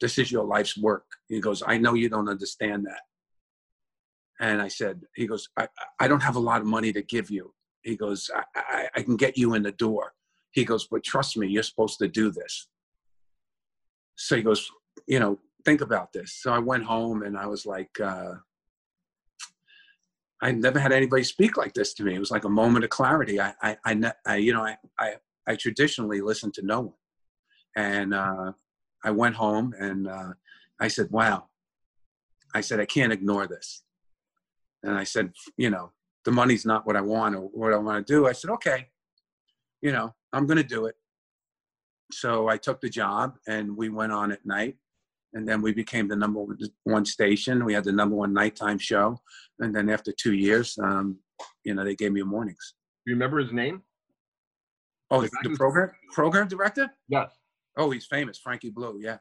Speaker 4: This is your life's work. He goes, I know you don't understand that. And I said, he goes, I, I don't have a lot of money to give you. He goes, I, I, I can get you in the door. He goes, but trust me, you're supposed to do this. So he goes, you know, think about this. So I went home and I was like, uh, I never had anybody speak like this to me. It was like a moment of clarity. I, I, I, I you know, I, I, I traditionally listened to no one. And uh, I went home and uh, I said, wow. I said, I can't ignore this. And I said, you know, the money's not what I want or what I want to do. I said, okay, you know, I'm going to do it. So I took the job and we went on at night. And then we became the number one station. We had the number one nighttime show. And then after two years, um, you know, they gave me a mornings.
Speaker 1: Do you remember his name?
Speaker 4: Oh, the, the program program director?
Speaker 1: Yes.
Speaker 4: Oh, he's famous, Frankie Blue. Yeah.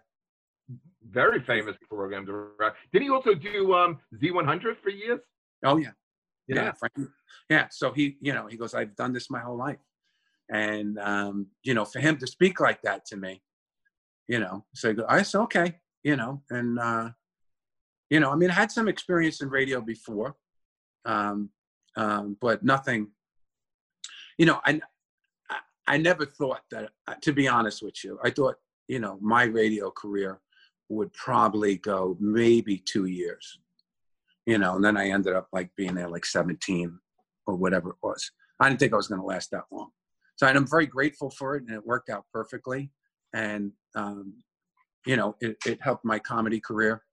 Speaker 1: Very famous program director. Did he also do um, Z100 for years?
Speaker 4: Oh yeah. Yeah. Yeah, Frankie. yeah. So he, you know, he goes, I've done this my whole life and um, you know for him to speak like that to me you know so i said okay you know and uh, you know, I mean, I had some experience in radio before, um, um, but nothing. You know, I, I never thought that. uh, To be honest with you, I thought you know my radio career would probably go maybe two years. You know, and then I ended up like being there like 17 or whatever it was. I didn't think I was going to last that long. So I'm very grateful for it, and it worked out perfectly. And um, you know, it, it helped my comedy career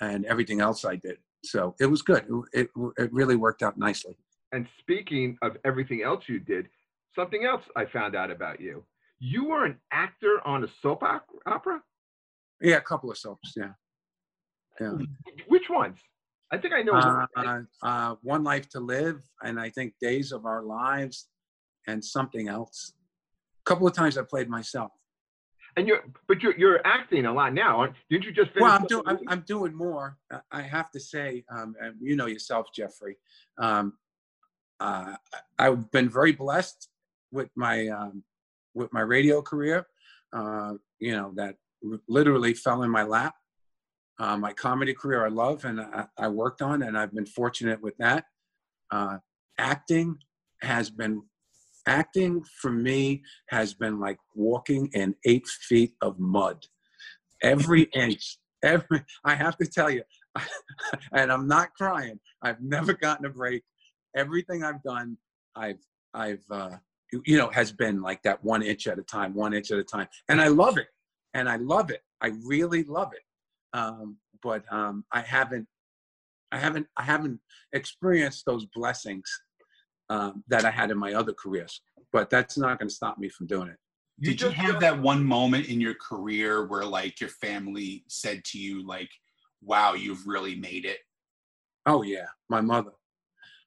Speaker 4: and everything else I did. So it was good. It, it, really worked out nicely.
Speaker 1: And speaking of everything else you did, something else I found out about you. You were an actor on a soap opera.
Speaker 4: Yeah, a couple of soaps. Yeah. Yeah.
Speaker 1: Which ones? I think I know.
Speaker 4: Uh, uh, uh, One Life to Live, and I think Days of Our Lives, and something else. A couple of times I played myself.
Speaker 1: And you're, but you're you're acting a lot now. aren't- Didn't you just finish?
Speaker 4: Well, I'm doing. I'm. I'm doing more. I- I have to say, um, and you know yourself, Jeffrey. Um, uh, I've been very blessed with my um, with my radio career. Uh, you know that literally fell in my lap. Uh, my comedy career, I love, and I, I worked on, and I've been fortunate with that. Uh, acting has been acting for me has been like walking in eight feet of mud. Every inch every i have to tell you and i'm not crying. I've never gotten a break. Everything i've done i've i've uh you- know has been like that one inch at a time one inch at a time. And i love it. And i love it. I really love it. Um but um i haven't i haven't i haven't experienced those blessings um, that i had in my other careers but that's not going to stop me from doing it
Speaker 1: You
Speaker 2: Did you have that one moment in your career where like your family said to you like, "Wow, you've really made it"?
Speaker 4: Oh yeah, my mother.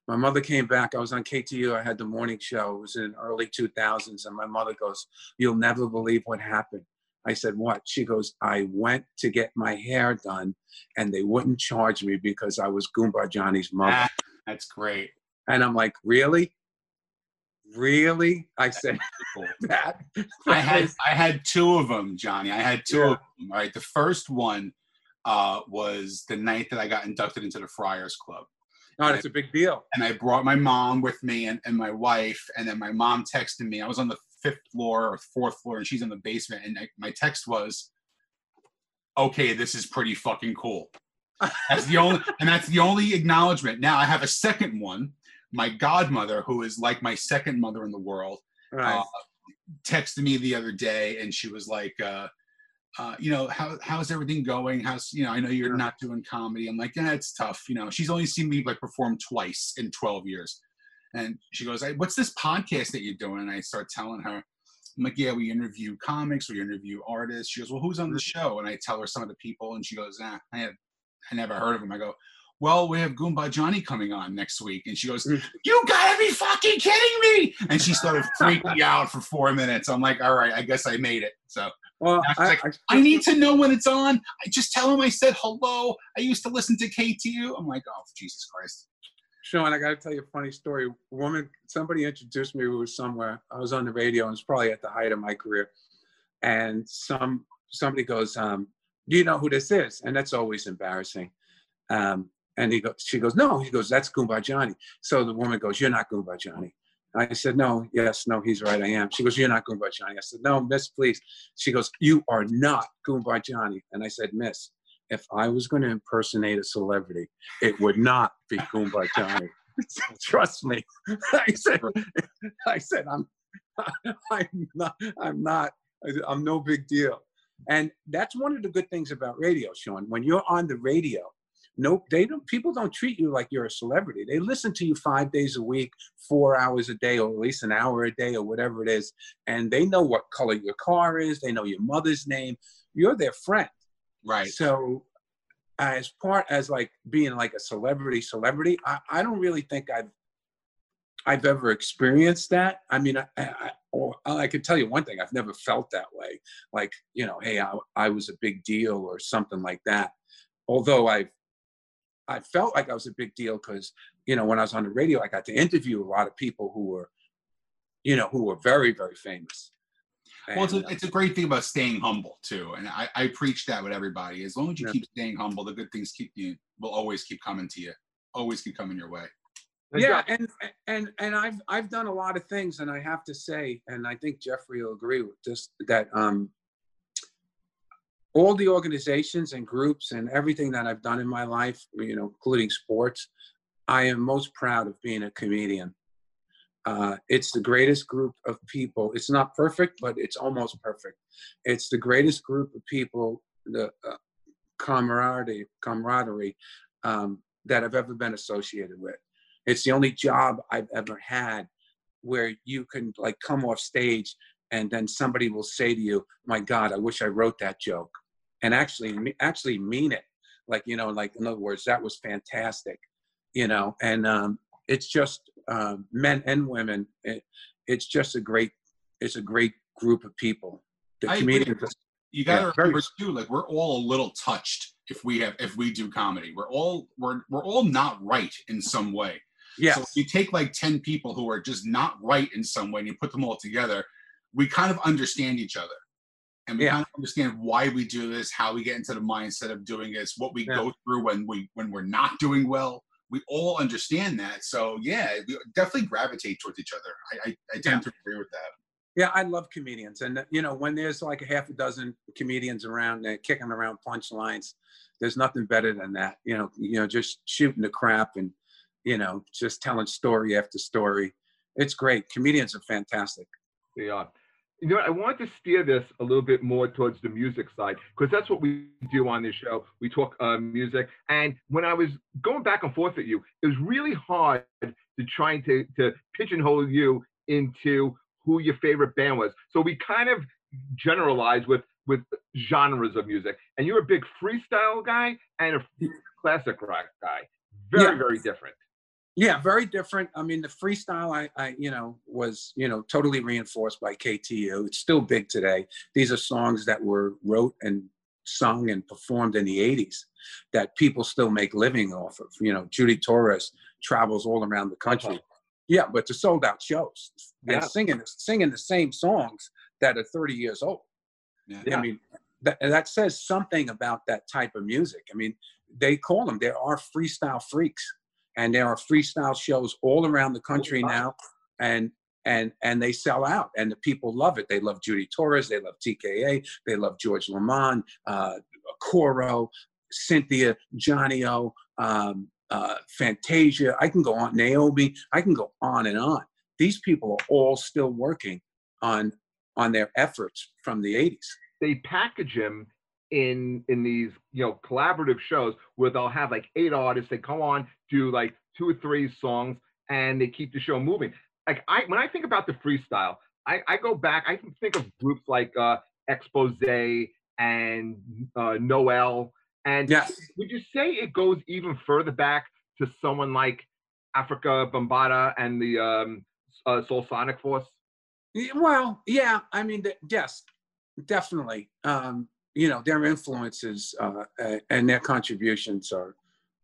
Speaker 4: My mother came back. I was on KTU. I had the morning show. It was in early 2000s, and my mother goes, "You'll never believe what happened." I said, "What?" She goes, "I went to get my hair done, and they wouldn't charge me because I was Goomba Johnny's mother."
Speaker 2: Ah, that's great.
Speaker 4: And I'm like, "Really? Really?" I said that.
Speaker 2: I had I had two of them, Johnny. I had two
Speaker 4: Yeah.
Speaker 2: of them. Right. The first one uh, was the night that I got inducted into the Friars Club.
Speaker 4: Oh, that's a big deal.
Speaker 2: and I brought my mom with me and, and my wife. And then my mom texted me. I was on the fifth floor or fourth floor, and she's in the basement. And I, my text was, "Okay, this is pretty fucking cool." That's the only, and that's the only acknowledgement. Now I have a second one. My godmother, who is like my second mother in the world,
Speaker 4: Right.
Speaker 2: uh, texted me the other day, and she was like. Uh, uh, you know how how's everything going? How's you know I know you're
Speaker 4: Sure.
Speaker 2: not doing comedy. I'm like, yeah, it's tough. You know, she's only seen me like perform twice in 12 years, and she goes, "What's this podcast that you're doing?" And I start telling her, I'm like, "Yeah, we interview comics, we interview artists." She goes, "Well, who's on the show?" And I tell her some of the people, and she goes, "Ah, I have, I never heard of them. I go, "Well, we have Goomba Johnny coming on next week," and she goes,
Speaker 4: Mm.
Speaker 2: "You gotta be fucking kidding me!" And she started freaking out for four minutes. I'm like, "All right, I guess I made it." So.
Speaker 4: well, I,
Speaker 2: like,
Speaker 4: I,
Speaker 2: I need to know when it's on. I just tell him I said hello. I used to listen to KTU. I'm like, oh Jesus Christ.
Speaker 4: Sean, I got to tell you a funny story. A woman, somebody introduced me who was somewhere. I was on the radio, and it's probably at the height of my career. And some somebody goes, um, "Do you know who this is?" And that's always embarrassing. Um, and he goes, she goes, "No." He goes, "That's Goomba Johnny." So the woman goes, "You're not Goomba Johnny." I said, "No, yes, no, he's right. I am." She goes, "You're not Goomba Johnny." I said, "No, Miss, please." She goes, "You are not Goomba Johnny." And I said, "Miss, if I was going to impersonate a celebrity, it would not be Goomba Johnny. Trust me. I said, I said, I'm, I'm not, I'm not, I'm no big deal. And that's one of the good things about radio, Sean. When you're on the radio, no, they don't. People don't treat you like you're a celebrity. They listen to you five days a week, four hours a day, or at least an hour a day, or whatever it is, and they know what color your car is. They know your mother's name. You're their friend.
Speaker 2: Right.
Speaker 4: So, as part as like being like a celebrity, celebrity, I, I don't really think I've I've ever experienced that. I mean, I, I, or I can tell you one thing: I've never felt that way. Like you know, hey, I, I was a big deal or something like that. Although I've I felt like I was a big deal because you know when I was on the radio, I got to interview a lot of people who were, you know, who were very very famous.
Speaker 2: Well, it's a,
Speaker 4: uh,
Speaker 2: it's a great thing about staying humble too, and I, I preach that with everybody. As long as you
Speaker 4: Yeah.
Speaker 2: keep staying humble, the good things keep you will always keep coming to you, always keep coming your way.
Speaker 1: And
Speaker 4: yeah, and and and I've I've done a lot of things, and I have to say, and I think Jeffrey will agree with this that um, all the organizations and groups and everything that I've done in my life, you know, including sports, I am most proud of being a comedian. Uh, it's the greatest group of people. It's not perfect, but it's almost perfect. It's the greatest group of people, the uh, camaraderie, camaraderie um, that I've ever been associated with. It's the only job I've ever had where you can like come off stage and then somebody will say to you, "My God, I wish I wrote that joke," and actually, actually mean it. Like you know, like in other words, that was fantastic, you know. And um, it's just um, men and women. It, it's just a great, it's a great group of people. The
Speaker 2: I agree. You got to
Speaker 4: Yeah,
Speaker 2: remember too, like we're all a little touched if we have if we do comedy. We're all we're we're all not right in some way.
Speaker 4: Yeah.
Speaker 2: So if you take like 10 people who are just not right in some way and you put them all together, we kind of understand each other. And we
Speaker 4: Yeah.
Speaker 2: kind of understand why we do this, how we get into the mindset of doing this, what we
Speaker 4: Yeah.
Speaker 2: go through when we when we're not doing well. We all understand that. So yeah, we definitely gravitate towards each other. I I, I tend to agree with that.
Speaker 4: Yeah, I love comedians, and you know when there's like a half a dozen comedians around, uh, kicking around punchlines, there's nothing better than that. You know, you know, just shooting the crap and you know just telling story after story. It's great. Comedians are fantastic.
Speaker 1: they are. You know, I want to steer this a little bit more towards the music side because that's what we do on this show. We talk uh, music, and when I was going back and forth with you, it was really hard to trying to to pigeonhole you into who your favorite band was. So we kind of generalized with with genres of music, and you're a big freestyle guy and a classic rock guy. Very
Speaker 4: Yeah.
Speaker 1: very different.
Speaker 4: Yeah, very different. I mean, the freestyle, I, I, you know, was, you know, totally reinforced by KTU. It's still big today. These are songs that were wrote and sung and performed in the 80s that people still make living off of. You know, Judy Torres travels all around the uh-huh. country. Yeah, but to sold out shows
Speaker 1: Yeah.
Speaker 4: and singing singing the same songs that are 30 years old.
Speaker 2: Yeah.
Speaker 4: I mean, that, that says something about that type of music. I mean, they call them, there are freestyle freaks and there are freestyle shows all around the country now. And, and, and they sell out and the people love it. They love Judy Torres. They love TKA. They love George Lamond, uh, Coro, Cynthia, Johnny O, um, uh, Fantasia. I can go on, Naomi. I can go on and on. These people are all still working on on their efforts from the 80s.
Speaker 1: they package him in in these you know collaborative shows where they'll have like eight artists they come on do like two or three songs and they keep the show moving like i when i think about the freestyle i i go back i can think of groups like uh expose and uh noel and
Speaker 4: Yes.
Speaker 1: would you say it goes even further back to someone like Afrika Bambaataa and the um uh, Soulsonic Force
Speaker 4: Well, yeah, I mean, yes, definitely. Um, you know, their influences uh, and their contributions are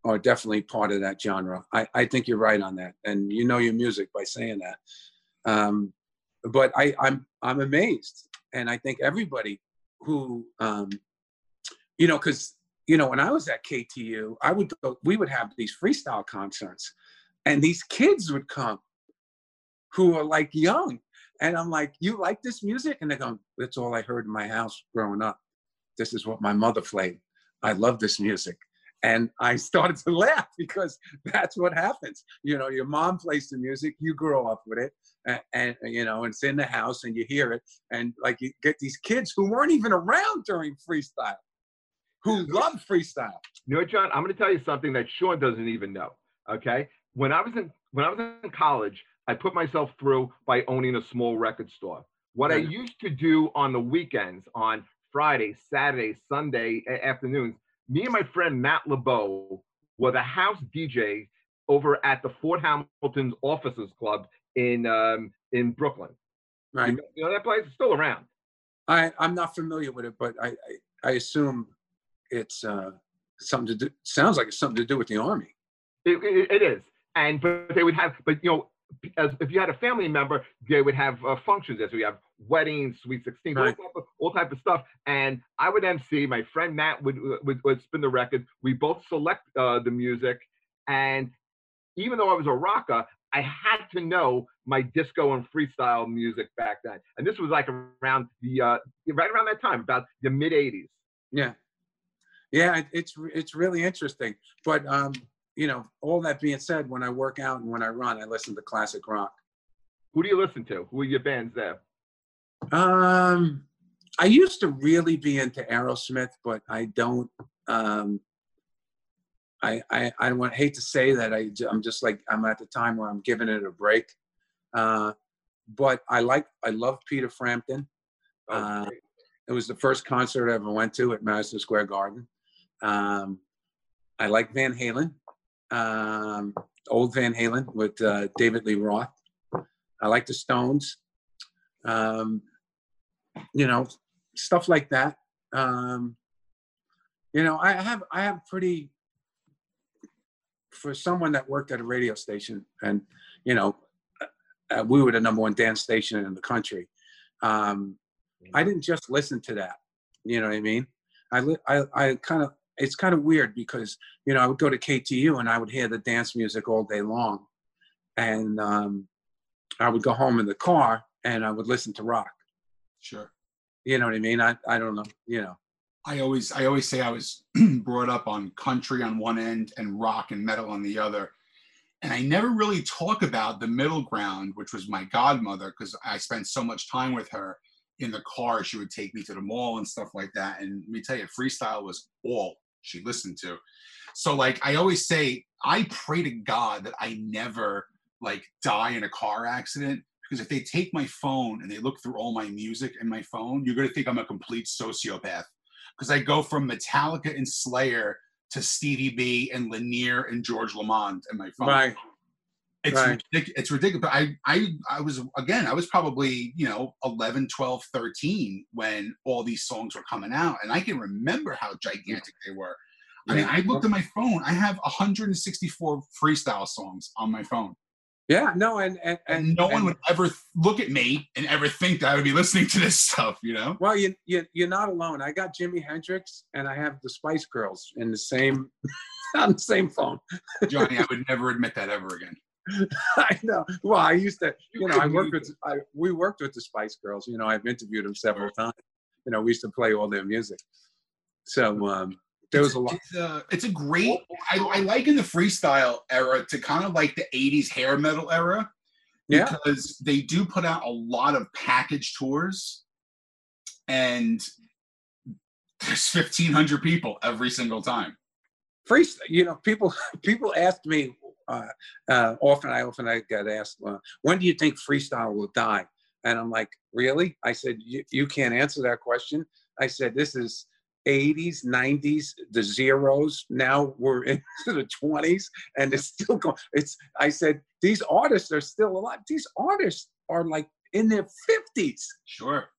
Speaker 4: are definitely part of that genre. I, I think you're right on that, and you know your music by saying that. Um, but I, I'm I'm amazed, and I think everybody who, um, you know, because you know when I was at KTU, I would go, we would have these freestyle concerts, and these kids would come who are like young and I'm like, you like this music? And they're going, that's all I heard in my house growing up. This is what my mother played. I love this music. And I started to laugh because that's what happens. You know, your mom plays the music, you grow up with it, and, and you know, it's in the house and you hear it. And like you get these kids who weren't even around during freestyle, who love freestyle.
Speaker 1: You know, John, I'm going to tell you something that Sean doesn't even know. Okay, when I was in when I was in college, I put myself through by owning a small record store. What I used to do on the weekends, on Friday, Saturday, Sunday afternoons, me and my friend Matt LeBeau were the house DJ over at the Fort Hamilton's Officers Club in um, in Brooklyn. You
Speaker 4: Right.
Speaker 1: know, you know that place is still around.
Speaker 4: I, I'm not familiar with it, but I, I, I assume it's uh, something to do, sounds like it's something to do with the army.
Speaker 1: It, it, it is, and but they would have, but you know, as if you had a family member, they would have uh, functions as we have weddings, sweet 16,
Speaker 4: Right.
Speaker 1: all, type of, all type of stuff. And I would MC. My friend Matt would would, would spin the record. We both select uh, the music, and even though I was a rocker, I had to know my disco and freestyle music back then. And this was like around the uh, right around that time, about the mid 80s.
Speaker 4: Yeah, yeah, it, it's it's really interesting. But um, you know, all that being said, when I work out and when I run, I listen to classic rock.
Speaker 1: Who do you listen to? Who are your bands there?
Speaker 4: Um, I used to really be into Aerosmith, but I don't. Um, I I I want hate to say that I I'm just like I'm at the time where I'm giving it a break. Uh, but I like I love Peter Frampton.
Speaker 1: Oh,
Speaker 4: Uh. It was the first concert I ever went to at Madison Square Garden. Um, I like Van Halen, um, old Van Halen with uh, David Lee Roth. I like the Stones. Um, you know, stuff like that. Um, you know, I have I have pretty for someone that worked at a radio station, and you know, uh, we were the number one dance station in the country. Um, I didn't just listen to that. You know what I mean? I I, I kind of it's kind of weird because you know I would go to KTU and I would hear the dance music all day long, and um, I would go home in the car and I would listen to rock.
Speaker 2: Sure.
Speaker 4: You know what I mean? I I don't know. You know.
Speaker 2: I always I always say I was brought up on country on one end and rock and metal on the other. And I never really talk about the middle ground, which was my godmother, because I spent so much time with her in the car. She would take me to the mall and stuff like that. And let me tell you, freestyle was all she listened to. So like I always say, I pray to God that I never like die in a car accident because if they take my phone and they look through all my music in my phone, you're gonna think I'm a complete sociopath because I go from Metallica and Slayer to Stevie B and Lanier and George Lamond in my phone.
Speaker 4: Right.
Speaker 2: It's
Speaker 4: right.
Speaker 2: ridic- it's ridiculous. But I I I was again I was probably you know 11, 12, 13 when all these songs were coming out, and I can remember how gigantic they were. I mean, I looked at my phone. I have 164 freestyle songs on my phone,
Speaker 4: Yeah. No. And and
Speaker 2: and,
Speaker 4: and
Speaker 2: no one
Speaker 4: and-
Speaker 2: would ever look at me and ever think that I would be listening to this stuff. You know?
Speaker 4: Well, you, you you're not alone. I got Jimi Hendrix and I have the Spice Girls in the same on the same phone.
Speaker 2: Johnny, I would never admit that ever again.
Speaker 4: I know. Well, I used to, you know, I worked with, I, we worked with the Spice Girls. You know, I've interviewed them several times. You know, we used to play all their music. So um, there was a lot.
Speaker 2: It's a, it's a great. I, I like in the freestyle era to kind of like the '80s hair metal era
Speaker 4: Yeah.
Speaker 2: because they do put out a lot of package tours, and there's 1,500 people every single time.
Speaker 4: Free, you know, people people ask me uh, uh, often. I often I get asked, uh, when do you think freestyle will die? And I'm like, really? I said, you, can't answer that question. I said, this is 80s, 90s, the zeros. Now we're into the 20s, and it's still going. It's. I said, these artists are still alive. These artists are like in their 50s
Speaker 2: Sure.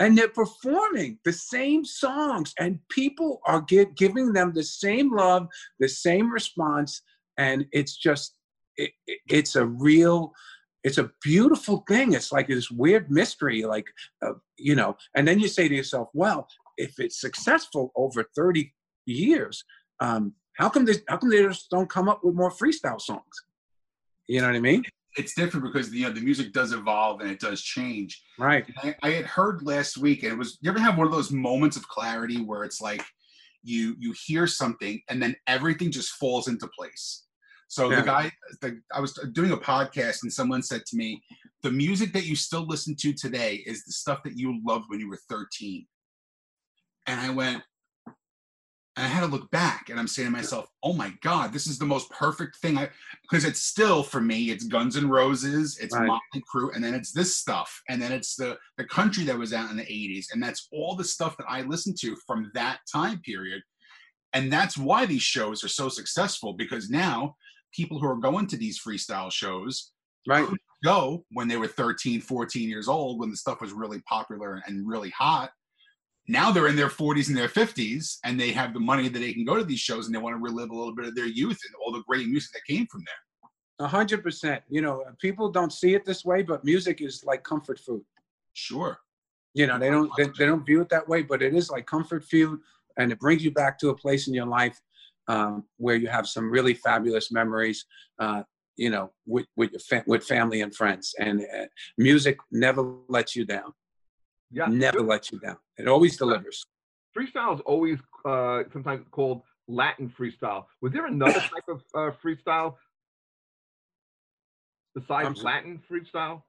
Speaker 4: and they're performing the same songs and people are gi- giving them the same love the same response and it's just it, it- it's a real it's a beautiful thing it's like this weird mystery like uh, you know and then you say to yourself well if it's successful over 30 years um how come they how come they just don't come up with more freestyle songs you know what i mean
Speaker 2: It's different because you know the music does evolve and it does change.
Speaker 4: right
Speaker 2: I, I had heard last week, and it was. You ever have one of those moments of clarity where it's like you you hear something and then everything just falls into place. So
Speaker 4: Yeah.
Speaker 2: the guy, the, I was doing a podcast, and someone said to me, "The music that you still listen to today is the stuff that you loved when you were 13." And I went, and I had to look back, and I'm saying to myself, "Oh my God, this is the most perfect thing." I because it's still for me, it's Guns N' Roses, it's
Speaker 4: Right.
Speaker 2: Motley Crue, and then it's this stuff, and then it's the the country that was out in the '80s, and that's all the stuff that I listened to from that time period, and that's why these shows are so successful because now people who are going to these freestyle shows
Speaker 4: right
Speaker 2: go when they were 13 14 years old when the stuff was really popular and really hot now they're in their 40s and their 50s and they have the money that they can go to these shows and they want to relive a little bit of their youth and all the great music that came from there
Speaker 4: A hundred percent. You know, people don't see it this way, but music is like comfort food.
Speaker 2: Sure.
Speaker 4: You know, they don't they, they don't view it that way, but it is like comfort food, and it brings you back to a place in your life um, where you have some really fabulous memories. Uh, you know, with with your fa- with family and friends, and uh, music never lets you down.
Speaker 1: Yeah.
Speaker 4: Never lets you down. It always delivers.
Speaker 1: Freestyle is always uh, sometimes called Latin freestyle. Was there another type of uh, freestyle besides? Latin freestyle?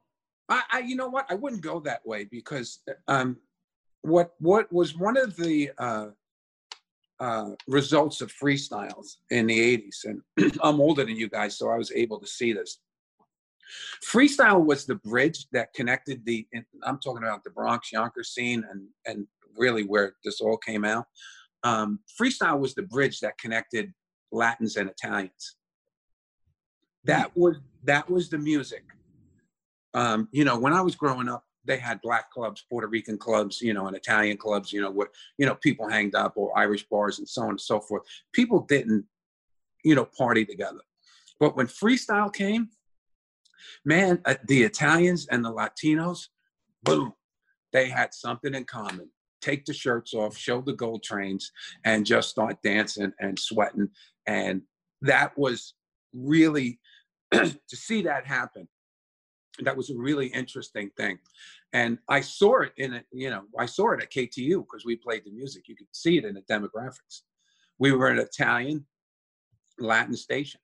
Speaker 4: I, I you know what I wouldn't go that way because um, what what was one of the uh, uh, results of freestyles in the 80s and I'm older than you guys so I was able to see this freestyle was the bridge that connected the I'm talking about the Bronx Yonkers scene and and really where this all came out um, freestyle was the bridge that connected Latins and Italians that was that was the music um, you know, when I was growing up, they had black clubs, Puerto Rican clubs, you know, and Italian clubs, you know, where, you know, people hanged up or Irish bars and so on and so forth. People didn't, you know, party together. But when freestyle came, man, uh, the Italians and the Latinos, boom, they had something in common. Take the shirts off, show the gold trains, and just start dancing and sweating. And that was really to see that happen that was a really interesting thing and i saw it in it you know i saw it at ktu because we played the music you could see it in the demographics we were an italian latin station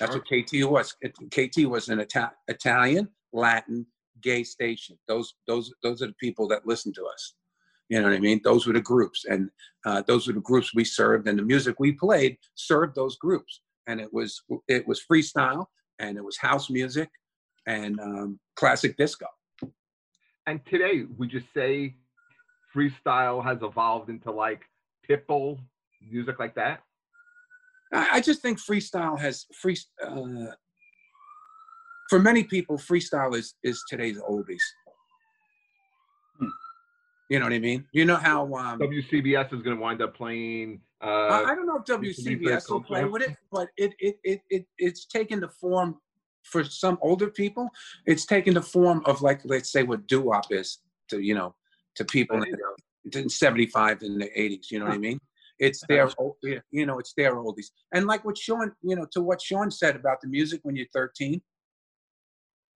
Speaker 4: that's
Speaker 2: Sure.
Speaker 4: what KT was. Kt was an Ita- italian latin gay station. Those those those are the people that listen to us. You know what i mean? Those were the groups. And uh, those were the groups we served. And the music we played served those groups. And it was it was freestyle and it was house music and um, classic disco.
Speaker 1: And today, would you say freestyle has evolved into like Pitbull music like that?
Speaker 4: I, I just think freestyle has free. Uh, for many people, freestyle is is today's oldies.
Speaker 2: Hmm.
Speaker 4: You know what I mean? You know how um,
Speaker 1: WCBS is going to wind up playing.
Speaker 4: I,
Speaker 1: Uh,
Speaker 4: I don't know if
Speaker 1: used to be very
Speaker 4: WCBS will play with it, but it it it, it it's taken the form for some older people. It's taken the form of like let's say what doo wop is to you know to people in, in 75 in the 80s. You know what I mean? It's their o- you know it's their oldies. And like what Sean you know to what Sean said about the music when you're 13,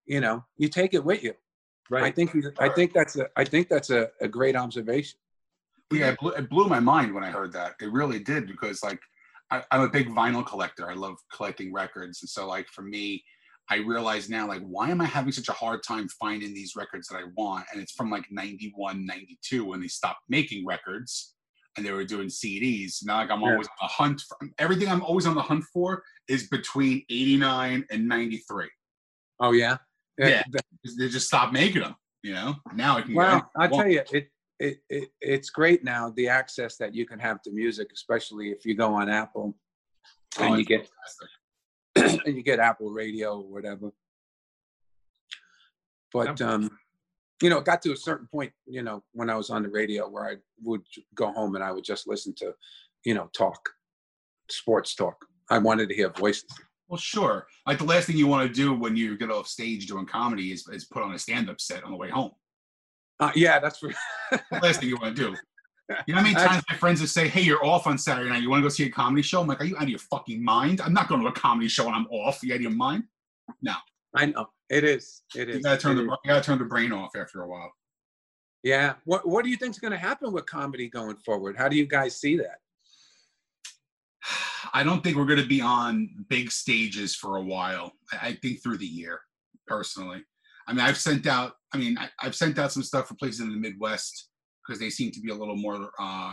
Speaker 4: you know you take it with you.
Speaker 1: Right.
Speaker 4: I think I think that's a I think that's a, a great observation.
Speaker 2: Yeah, it blew, it blew my mind when I heard that. It really did because like I, I'm a big vinyl collector. I love collecting records, and so like for me, I realize now like why am I having such a hard time finding these records that I want? And it's from like 91, 92 when they stopped making records and they were doing CDs. Now like I'm
Speaker 4: Yeah.
Speaker 2: always on the hunt for everything. I'm always on the hunt for is between 89 and 93.
Speaker 4: Oh yeah.
Speaker 2: Yeah. They just stopped making them. You know. Now I can.
Speaker 4: Well,
Speaker 2: I
Speaker 4: I tell you, it, it it it's great now the access that you can have to music, especially if you go on Apple and you get and you get Apple Radio or whatever. But um, you know, it got to a certain point, you know, when I was on the radio where I would go home and I would just listen to, you know, talk, sports talk. I wanted to hear voices.
Speaker 2: Well, sure. Like the last thing you want to do when you get off stage doing comedy is, is put on a stand-up set on the way home.
Speaker 4: Uh, yeah, that's for
Speaker 2: The last thing you want to do. You know how many times my friends would say, "Hey, you're off on Saturday night. You want to go see a comedy show?" I'm like, "Are you out of your fucking mind? I'm not going to a comedy show when I'm off. You out of your mind? No.
Speaker 4: I know it is. It is.
Speaker 2: You gotta turn
Speaker 4: it
Speaker 2: the
Speaker 4: is.
Speaker 2: you gotta turn the brain off after a while."
Speaker 4: Yeah. What What do you think is going to happen with comedy going forward? How do you guys see that?
Speaker 2: I don't think we're going to be on big stages for a while. I, think through the year, personally. I mean, I've sent out. I mean, I, I've sent out some stuff for places in the Midwest because they seem to be a little more uh,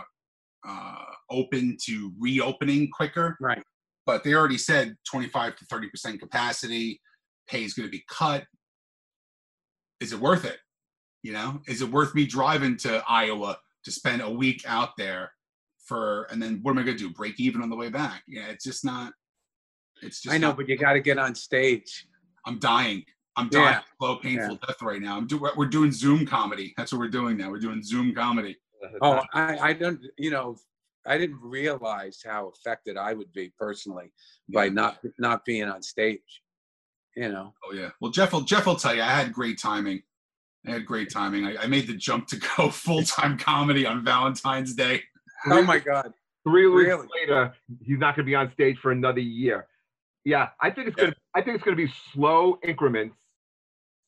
Speaker 2: uh, open to reopening quicker.
Speaker 4: Right.
Speaker 2: But they already said 25 to 30 percent capacity. Pay is going to be cut. Is it worth it? You know, is it worth me driving to Iowa to spend a week out there for, and then what am I going to do? Break even on the way back? Yeah, it's just not. It's just.
Speaker 4: I know,
Speaker 2: not-
Speaker 4: but you got to get on stage.
Speaker 2: I'm dying. I'm dying
Speaker 4: Yeah.
Speaker 2: slow, painful death right now. I'm do, we're doing Zoom comedy. That's what we're doing now. We're doing Zoom comedy.
Speaker 4: Oh, I, I don't, you know, I didn't realize how affected I would be personally by not not being on stage. You know.
Speaker 2: Oh yeah. Well, Jeff will Jeff will tell you I had great timing. I had great timing. I, I made the jump to go full time comedy on Valentine's Day.
Speaker 4: Oh my God.
Speaker 1: Three weeks
Speaker 4: Really?
Speaker 1: later, he's not going to be on stage for another year. Yeah, I think it's going. to I think it's going to be slow increments,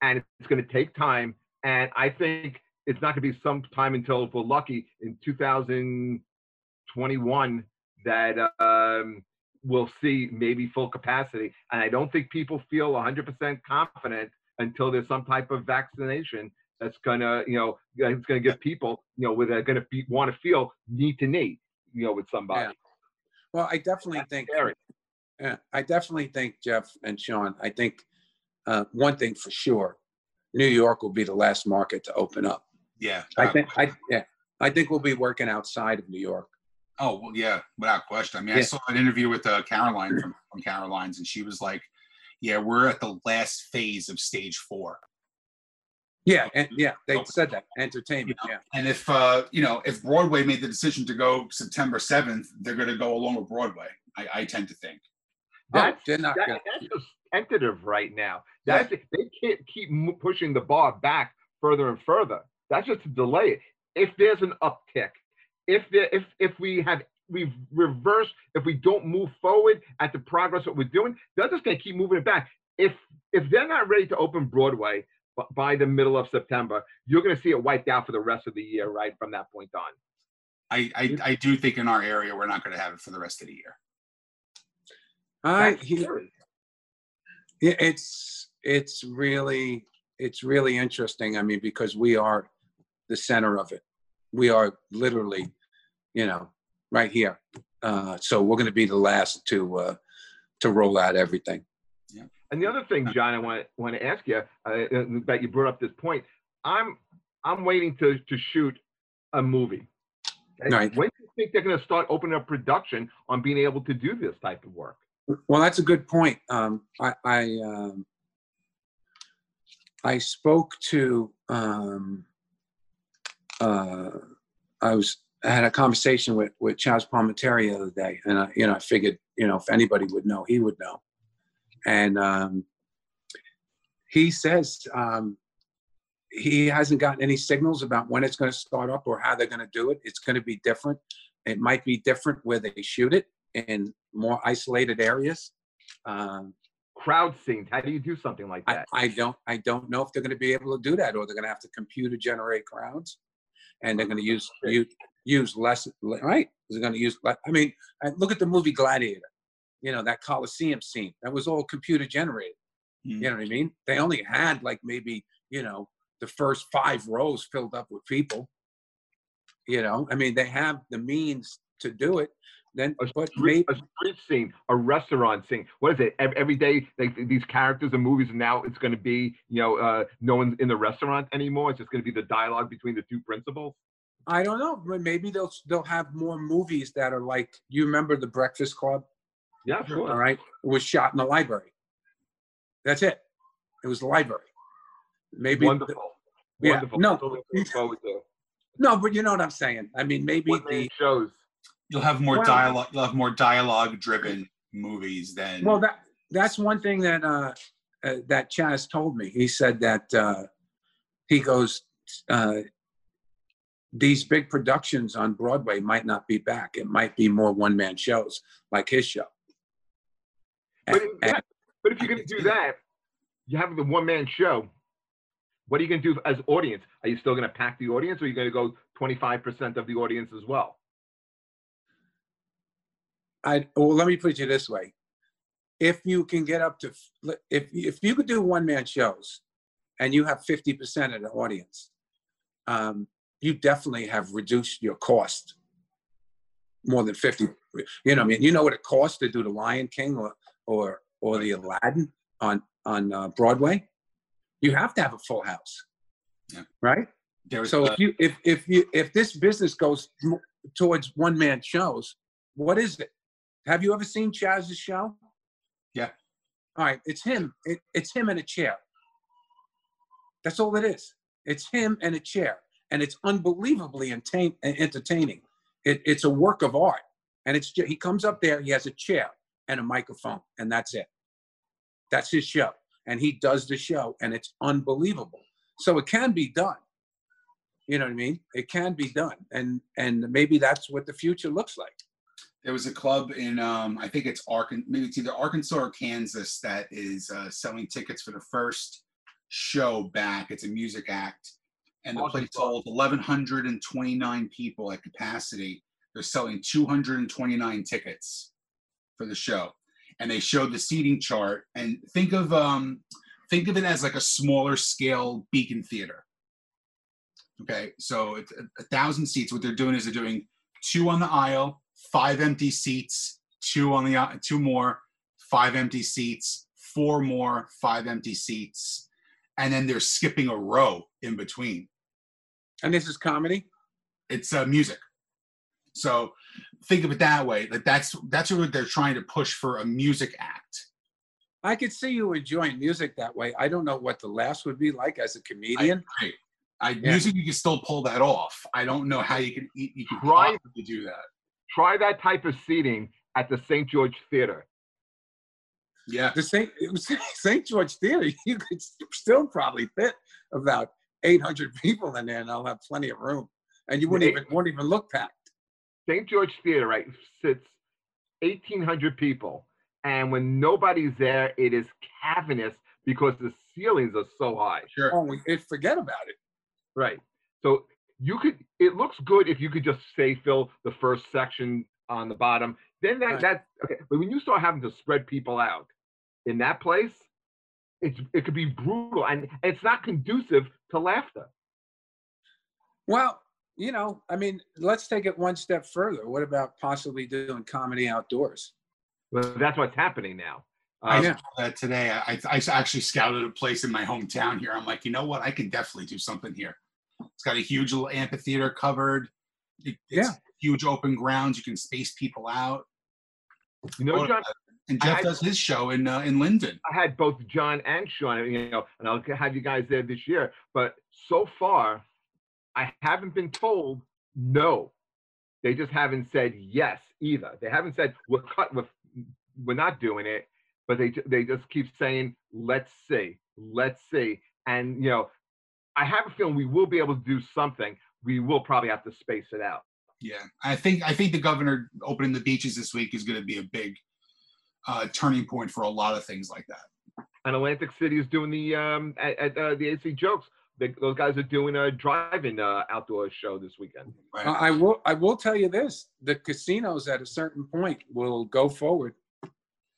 Speaker 1: and it's going to take time. And I think it's not going to be some time until, if we're lucky, in 2021 that um, we'll see maybe full capacity. And I don't think people feel 100% confident until there's some type of vaccination that's going to, you know, it's going to give people, you know, where they're going to be, want to feel knee to knee, you know, with somebody.
Speaker 4: Yeah. Well, I definitely
Speaker 1: That's
Speaker 4: think
Speaker 1: scary.
Speaker 4: Yeah, I definitely think Jeff and Sean. I think uh, one thing for sure, New York will be the last market to open up.
Speaker 2: Yeah.
Speaker 4: I think. I yeah. I think we'll be working outside of New York.
Speaker 2: Oh well, yeah, without question. I mean, I saw an interview with uh, Caroline from, from Caroline's, and she was like, "Yeah, we're at the last phase of stage four.
Speaker 4: Yeah, and yeah, they
Speaker 2: Okay.
Speaker 4: said that entertainment.
Speaker 2: You know,
Speaker 4: Yeah,
Speaker 2: And if uh, you know, if Broadway made the decision to go September seventh, they're going to go along with Broadway. I, I tend to think.
Speaker 4: oh,
Speaker 1: That's,
Speaker 4: they're not
Speaker 1: that-
Speaker 4: gonna.
Speaker 1: that's just tentative right now.
Speaker 2: Yeah.
Speaker 1: They can't keep pushing the bar back further and further. That's just to delay it. If there's an uptick, if there, if if we have we've reversed, if we don't move forward at the progress that we're doing, they're just gonna keep moving it back. If if they're not ready to open Broadway by the middle of September, you're gonna see it wiped out for the rest of the year, right from that point on.
Speaker 2: I I, I do think in our area we're not going to have it for the rest of the year.
Speaker 4: I,
Speaker 1: That's
Speaker 4: he, yeah, it's it's really it's really interesting. I mean, because we are the center of it. We are literally, you know, right here. Uh, so we're going to be the last to uh, to roll out everything. Yeah.
Speaker 1: And the other thing, John, I want want to ask you uh, uh, that you brought up this point. I'm I'm waiting to to shoot a movie. Okay?
Speaker 4: Right.
Speaker 1: When do you think they're going to start opening up production on being able to do this type of work?
Speaker 4: Well, that's a good point. Um, I I, um, I spoke to um, uh, I was I had a conversation with with Charles Palminteri the other day, and I you know I figured you know if anybody would know, he would know, and um, he says um, he hasn't gotten any signals about when it's going to start up or how they're going to do it. It's going to be different. It might be different where they shoot it in more isolated areas. Um,
Speaker 1: Crowd scenes. How do you do something like
Speaker 4: I,
Speaker 1: that?
Speaker 4: I don't I don't know if they're going to be able to do that or they're going to have to computer generate crowds, and they're going to use use use less right. They're going to use. I mean, look at the movie Gladiator. You know that Coliseum scene that was all computer generated.
Speaker 2: Mm.
Speaker 4: You know what I mean? They only had like maybe you know the first five rows filled up with people. You know, I mean, they have the means to do it. Then,
Speaker 1: A
Speaker 4: but
Speaker 1: street,
Speaker 4: maybe
Speaker 1: a street scene, a restaurant scene. What is it? Every, every day, like these characters and movies, now it's going to be, you know, uh, no one's in the restaurant anymore. It's just going to be the dialogue between the two principals.
Speaker 4: I don't know. but Maybe they'll they'll have more movies that are like you remember the Breakfast Club.
Speaker 1: Yeah, sure.
Speaker 4: All right, it was shot in the library. That's it. It was the library. Maybe
Speaker 1: Wonderful.
Speaker 4: yeah,
Speaker 1: Wonderful.
Speaker 4: no.
Speaker 1: That's what we look forward to.
Speaker 4: no, but you know what I'm saying. I mean, maybe
Speaker 1: One man
Speaker 4: the
Speaker 1: shows.
Speaker 2: You'll have more
Speaker 4: Well-
Speaker 2: dialogue. You'll have more dialogue-driven movies than.
Speaker 4: well that that's one thing that uh, uh that Chazz told me. He said that uh he goes uh these big productions on Broadway might not be back. It might be more one man shows like his show.
Speaker 1: But,
Speaker 4: And-
Speaker 1: if-
Speaker 4: and-
Speaker 1: but if you're going to do that, you have the one man show. What are you going to do as audience? Are you still going to pack the audience, or are you going to go 25% of the audience as well?
Speaker 4: I well, let me put it this way: if you can get up to if if you could do one man shows, and you have fifty percent of the audience, um, you definitely have reduced your cost more than fifty. You know, I mean, you know what it costs to do the Lion King or or or the Aladdin on on uh, Broadway. You have to have a full house,
Speaker 2: Yeah.
Speaker 4: right?
Speaker 2: there was
Speaker 4: So
Speaker 2: uh,
Speaker 4: if you if if you if this business goes towards one man shows, what is it? Have you ever seen Chazz's show?
Speaker 2: Yeah.
Speaker 4: All right, it's him. It, it's him in a chair. That's all it is. It's him and a chair, and it's unbelievably entertain, entertaining. It, it's a work of art, and it's ju- he comes up there. He has a chair and a microphone, and that's it. That's his show. and he does the show and it's unbelievable. So it can be done. You know what I mean? It can be done. And and maybe that's what the future looks like.
Speaker 2: There was a club in, um, I think it's Arkansas, maybe it's either Arkansas or Kansas that is uh, selling tickets for the first show back. It's a music act, and the place holds 1,129 people at capacity. They're selling 229 tickets for the show, and they showed the seating chart. And think of um, think of it as like a smaller scale Beacon Theater. Okay, so it's a, a thousand seats. What they're doing is they're doing two on the aisle, five empty seats, two on the two more, five empty seats, four more, five empty seats, and then they're skipping a row in between.
Speaker 4: And this is comedy.
Speaker 2: It's uh, music. So think of it that way. That that's that's what they're trying to push for a music act.
Speaker 4: I could see you enjoying music that way. I don't know what the laughs would be like as a comedian.
Speaker 2: Great. I
Speaker 4: Yeah.
Speaker 2: music you can still pull that off. I don't know how you can you you can
Speaker 1: Right.
Speaker 2: possibly do that.
Speaker 1: Try that type of seating at the St. George Theater.
Speaker 2: Yeah.
Speaker 4: the St. St. George Theater. You could still probably fit about 800 people in there, and I'll have plenty of room. And you wouldn't even won't even look packed.
Speaker 1: St. George Theater, right, sits 1,800 people. And when nobody's there, it is cavernous because the ceilings are so high.
Speaker 2: Sure.
Speaker 4: Oh, we it, forget about it.
Speaker 1: Right. So you could, it looks good if you could just say fill the first section on the bottom. Then that,
Speaker 4: Right.
Speaker 1: that, okay. But when you start having to spread people out in that place, it's, it could be brutal and it's not conducive to laughter.
Speaker 4: Well, you know, I mean, let's take it one step further. What about possibly doing comedy outdoors?
Speaker 1: Well, that's what's happening now.
Speaker 2: I
Speaker 1: Um,
Speaker 4: know.
Speaker 2: saw that today. I, I actually scouted a place in my hometown here. I'm like, you know what? I can definitely do something here. It's got a huge little amphitheater covered. It- it's
Speaker 4: Yeah.
Speaker 2: Huge open grounds. You can space people out.
Speaker 1: you know, John,
Speaker 2: And Jeff
Speaker 1: had-
Speaker 2: does his show in uh, in Linden.
Speaker 1: I had both John and Sean, you know, and I'll have you guys there this year. But so far, I haven't been told no. They just haven't said yes either. They haven't said we're cut. We're, we're not doing it. But they they just keep saying let's see, let's see, and you know, I have a feeling we will be able to do something. We will probably have to space it out.
Speaker 2: Yeah, I think I think the governor opening the beaches this week is going to be a big uh, turning point for a lot of things like that.
Speaker 1: And Atlantic City is doing the um at, at uh, the AC Jokes. They, those guys are doing a drive-in uh, outdoor show this weekend.
Speaker 2: Right?
Speaker 4: I I will. I will tell you this: the casinos at a certain point will go forward.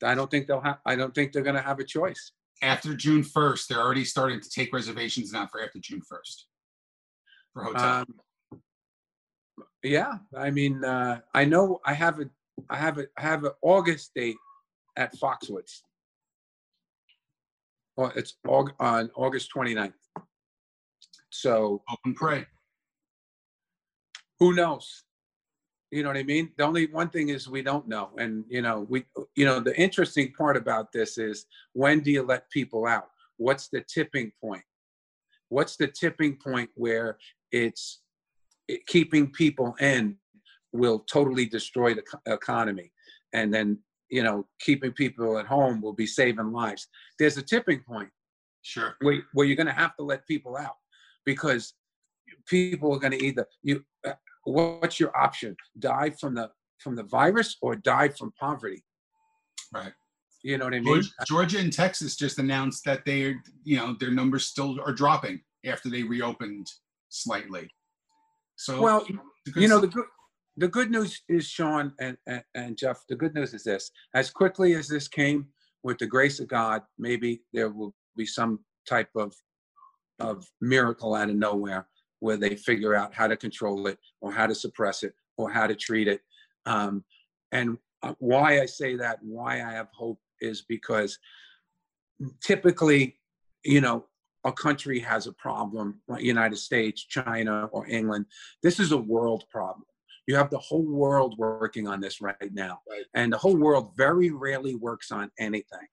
Speaker 4: I don't think they'll have. I don't think they're going to have a choice.
Speaker 2: after June 1st, they're already starting to take reservations now for after June 1st for hotels.
Speaker 4: Um, yeah, I mean, uh, I know I have a, I have a, I have an August date at Foxwoods. Well, it's Aug- on August 29th. So
Speaker 2: Hope and pray.
Speaker 4: who knows? You know what I mean? The only one thing is we don't know. And, you know, we, you know, the interesting part about this is when do you let people out? What's the tipping point? What's the tipping point where it's it, keeping people in will totally destroy the co- economy? And then, you know, keeping people at home will be saving lives. There's a tipping point
Speaker 2: Sure.
Speaker 4: where, where you're going to have to let people out because people are going to either you uh, what's your option die from the from the virus or die from poverty
Speaker 2: Right.
Speaker 4: you know what i mean
Speaker 2: Georgia, Georgia and Texas just announced that they, you know, their numbers still are dropping after they reopened slightly. So,
Speaker 4: well
Speaker 2: it's a good
Speaker 4: you know the good the good news is sean and, and and jeff the good news is this. As quickly as this came with the grace of god maybe there will be some type of of miracle out of nowhere where they figure out how to control it or how to suppress it or how to treat it. Um, and uh, why i say that why i have hope is because typically you know a country has a problem like united states china or england. This is a world problem you have the whole world working on this right now
Speaker 2: Right.
Speaker 4: and the whole world very rarely works on anything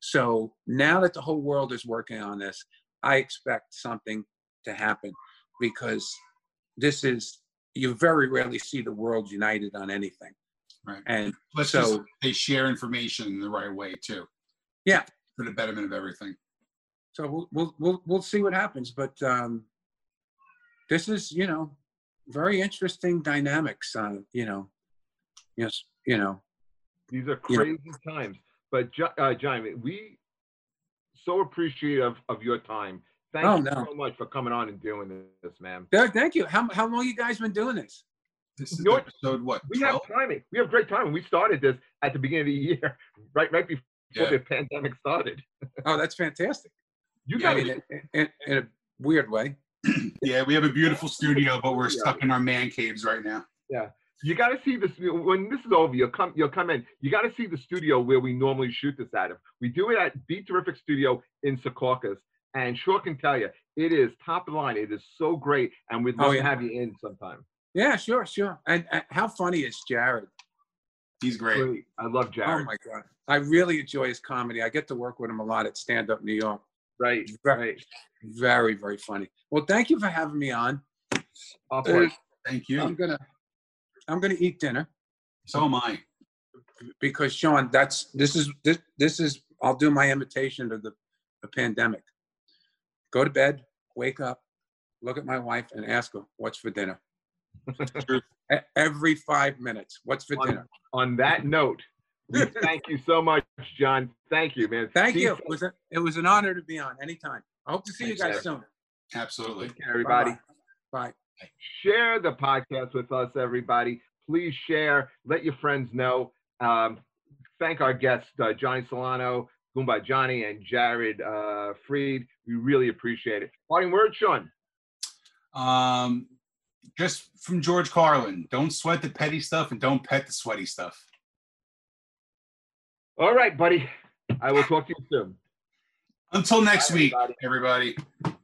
Speaker 4: so now that the whole world is working on this i expect something to happen because this is you very rarely see the world united on anything
Speaker 2: Right.
Speaker 4: and
Speaker 2: let's just
Speaker 4: so
Speaker 2: they share information in the right way too.
Speaker 4: Yeah.
Speaker 2: For the betterment of everything.
Speaker 4: so we'll we'll we'll, we'll see what happens. But um, this is you know very interesting dynamics. Uh, you know, yes, you know,
Speaker 1: These are
Speaker 4: Yeah.
Speaker 1: crazy times. But Jo- uh, John, we so appreciative of your time. Thank
Speaker 4: Oh,
Speaker 1: you
Speaker 4: no.
Speaker 1: so much for coming on and doing this, man.
Speaker 4: Th- thank you. How how long you guys been doing this?
Speaker 2: This is
Speaker 1: You know what?
Speaker 2: episode what?
Speaker 1: We have
Speaker 2: 12?
Speaker 1: timing. We have great timing. We started this at the beginning of the year, right right before
Speaker 2: Yeah.
Speaker 1: the pandemic started.
Speaker 4: Oh, that's fantastic.
Speaker 1: You
Speaker 2: Yeah,
Speaker 4: I
Speaker 1: guys,
Speaker 4: mean, in, in, in a weird way.
Speaker 2: Yeah, we have a beautiful studio, but we're stuck in our man caves right now. Yeah.
Speaker 1: You got to see this when this is over. You'll come. You'll come in. You got to see the studio where we normally shoot this out of. We do it at Beat Terrific Studio in Secaucus, and sure can tell you, it is top of the line. It is so great, and we'd
Speaker 4: Oh,
Speaker 1: love
Speaker 4: yeah.
Speaker 1: to have you in sometime.
Speaker 4: Yeah, sure, sure. And, and how funny is Jared?
Speaker 2: He's great.
Speaker 1: Great. I love
Speaker 4: oh
Speaker 1: Jared.
Speaker 4: Oh my God. I really enjoy his comedy. I get to work with him a lot at Stand Up New York.
Speaker 1: Right.
Speaker 4: Right.
Speaker 1: Right.
Speaker 4: Very, very funny. Well, thank you for having me on. Uh.
Speaker 2: Thank you.
Speaker 4: I'm gonna I'm gonna eat dinner
Speaker 2: So am I.
Speaker 4: because Sean, that's this is this this is I'll do my imitation of the, the pandemic. Go to bed, wake up, look at my wife and ask her what's for dinner. Every five minutes, what's for
Speaker 1: On-
Speaker 4: dinner?
Speaker 1: On that note, we thank you so much, John. Thank you, man.
Speaker 4: Thank
Speaker 1: See
Speaker 4: you. It was a, it was an honor to be on anytime. I hope to see you
Speaker 2: Thanks,
Speaker 4: guys soon.
Speaker 2: Absolutely.
Speaker 1: Care, everybody.
Speaker 4: Bye.
Speaker 1: share the podcast with us, everybody. Please share. Let your friends know. Um, thank our guests, uh, Johnny Solano, Goomba Johnny, and Jared uh, Freid. We really appreciate it. Parting word, Sean.
Speaker 2: Um, just from George Carlin, don't sweat the petty stuff and don't pet the sweaty stuff.
Speaker 1: All right, buddy. I will talk to you soon.
Speaker 2: Until next
Speaker 1: Bye,
Speaker 2: week,
Speaker 1: everybody.
Speaker 2: everybody.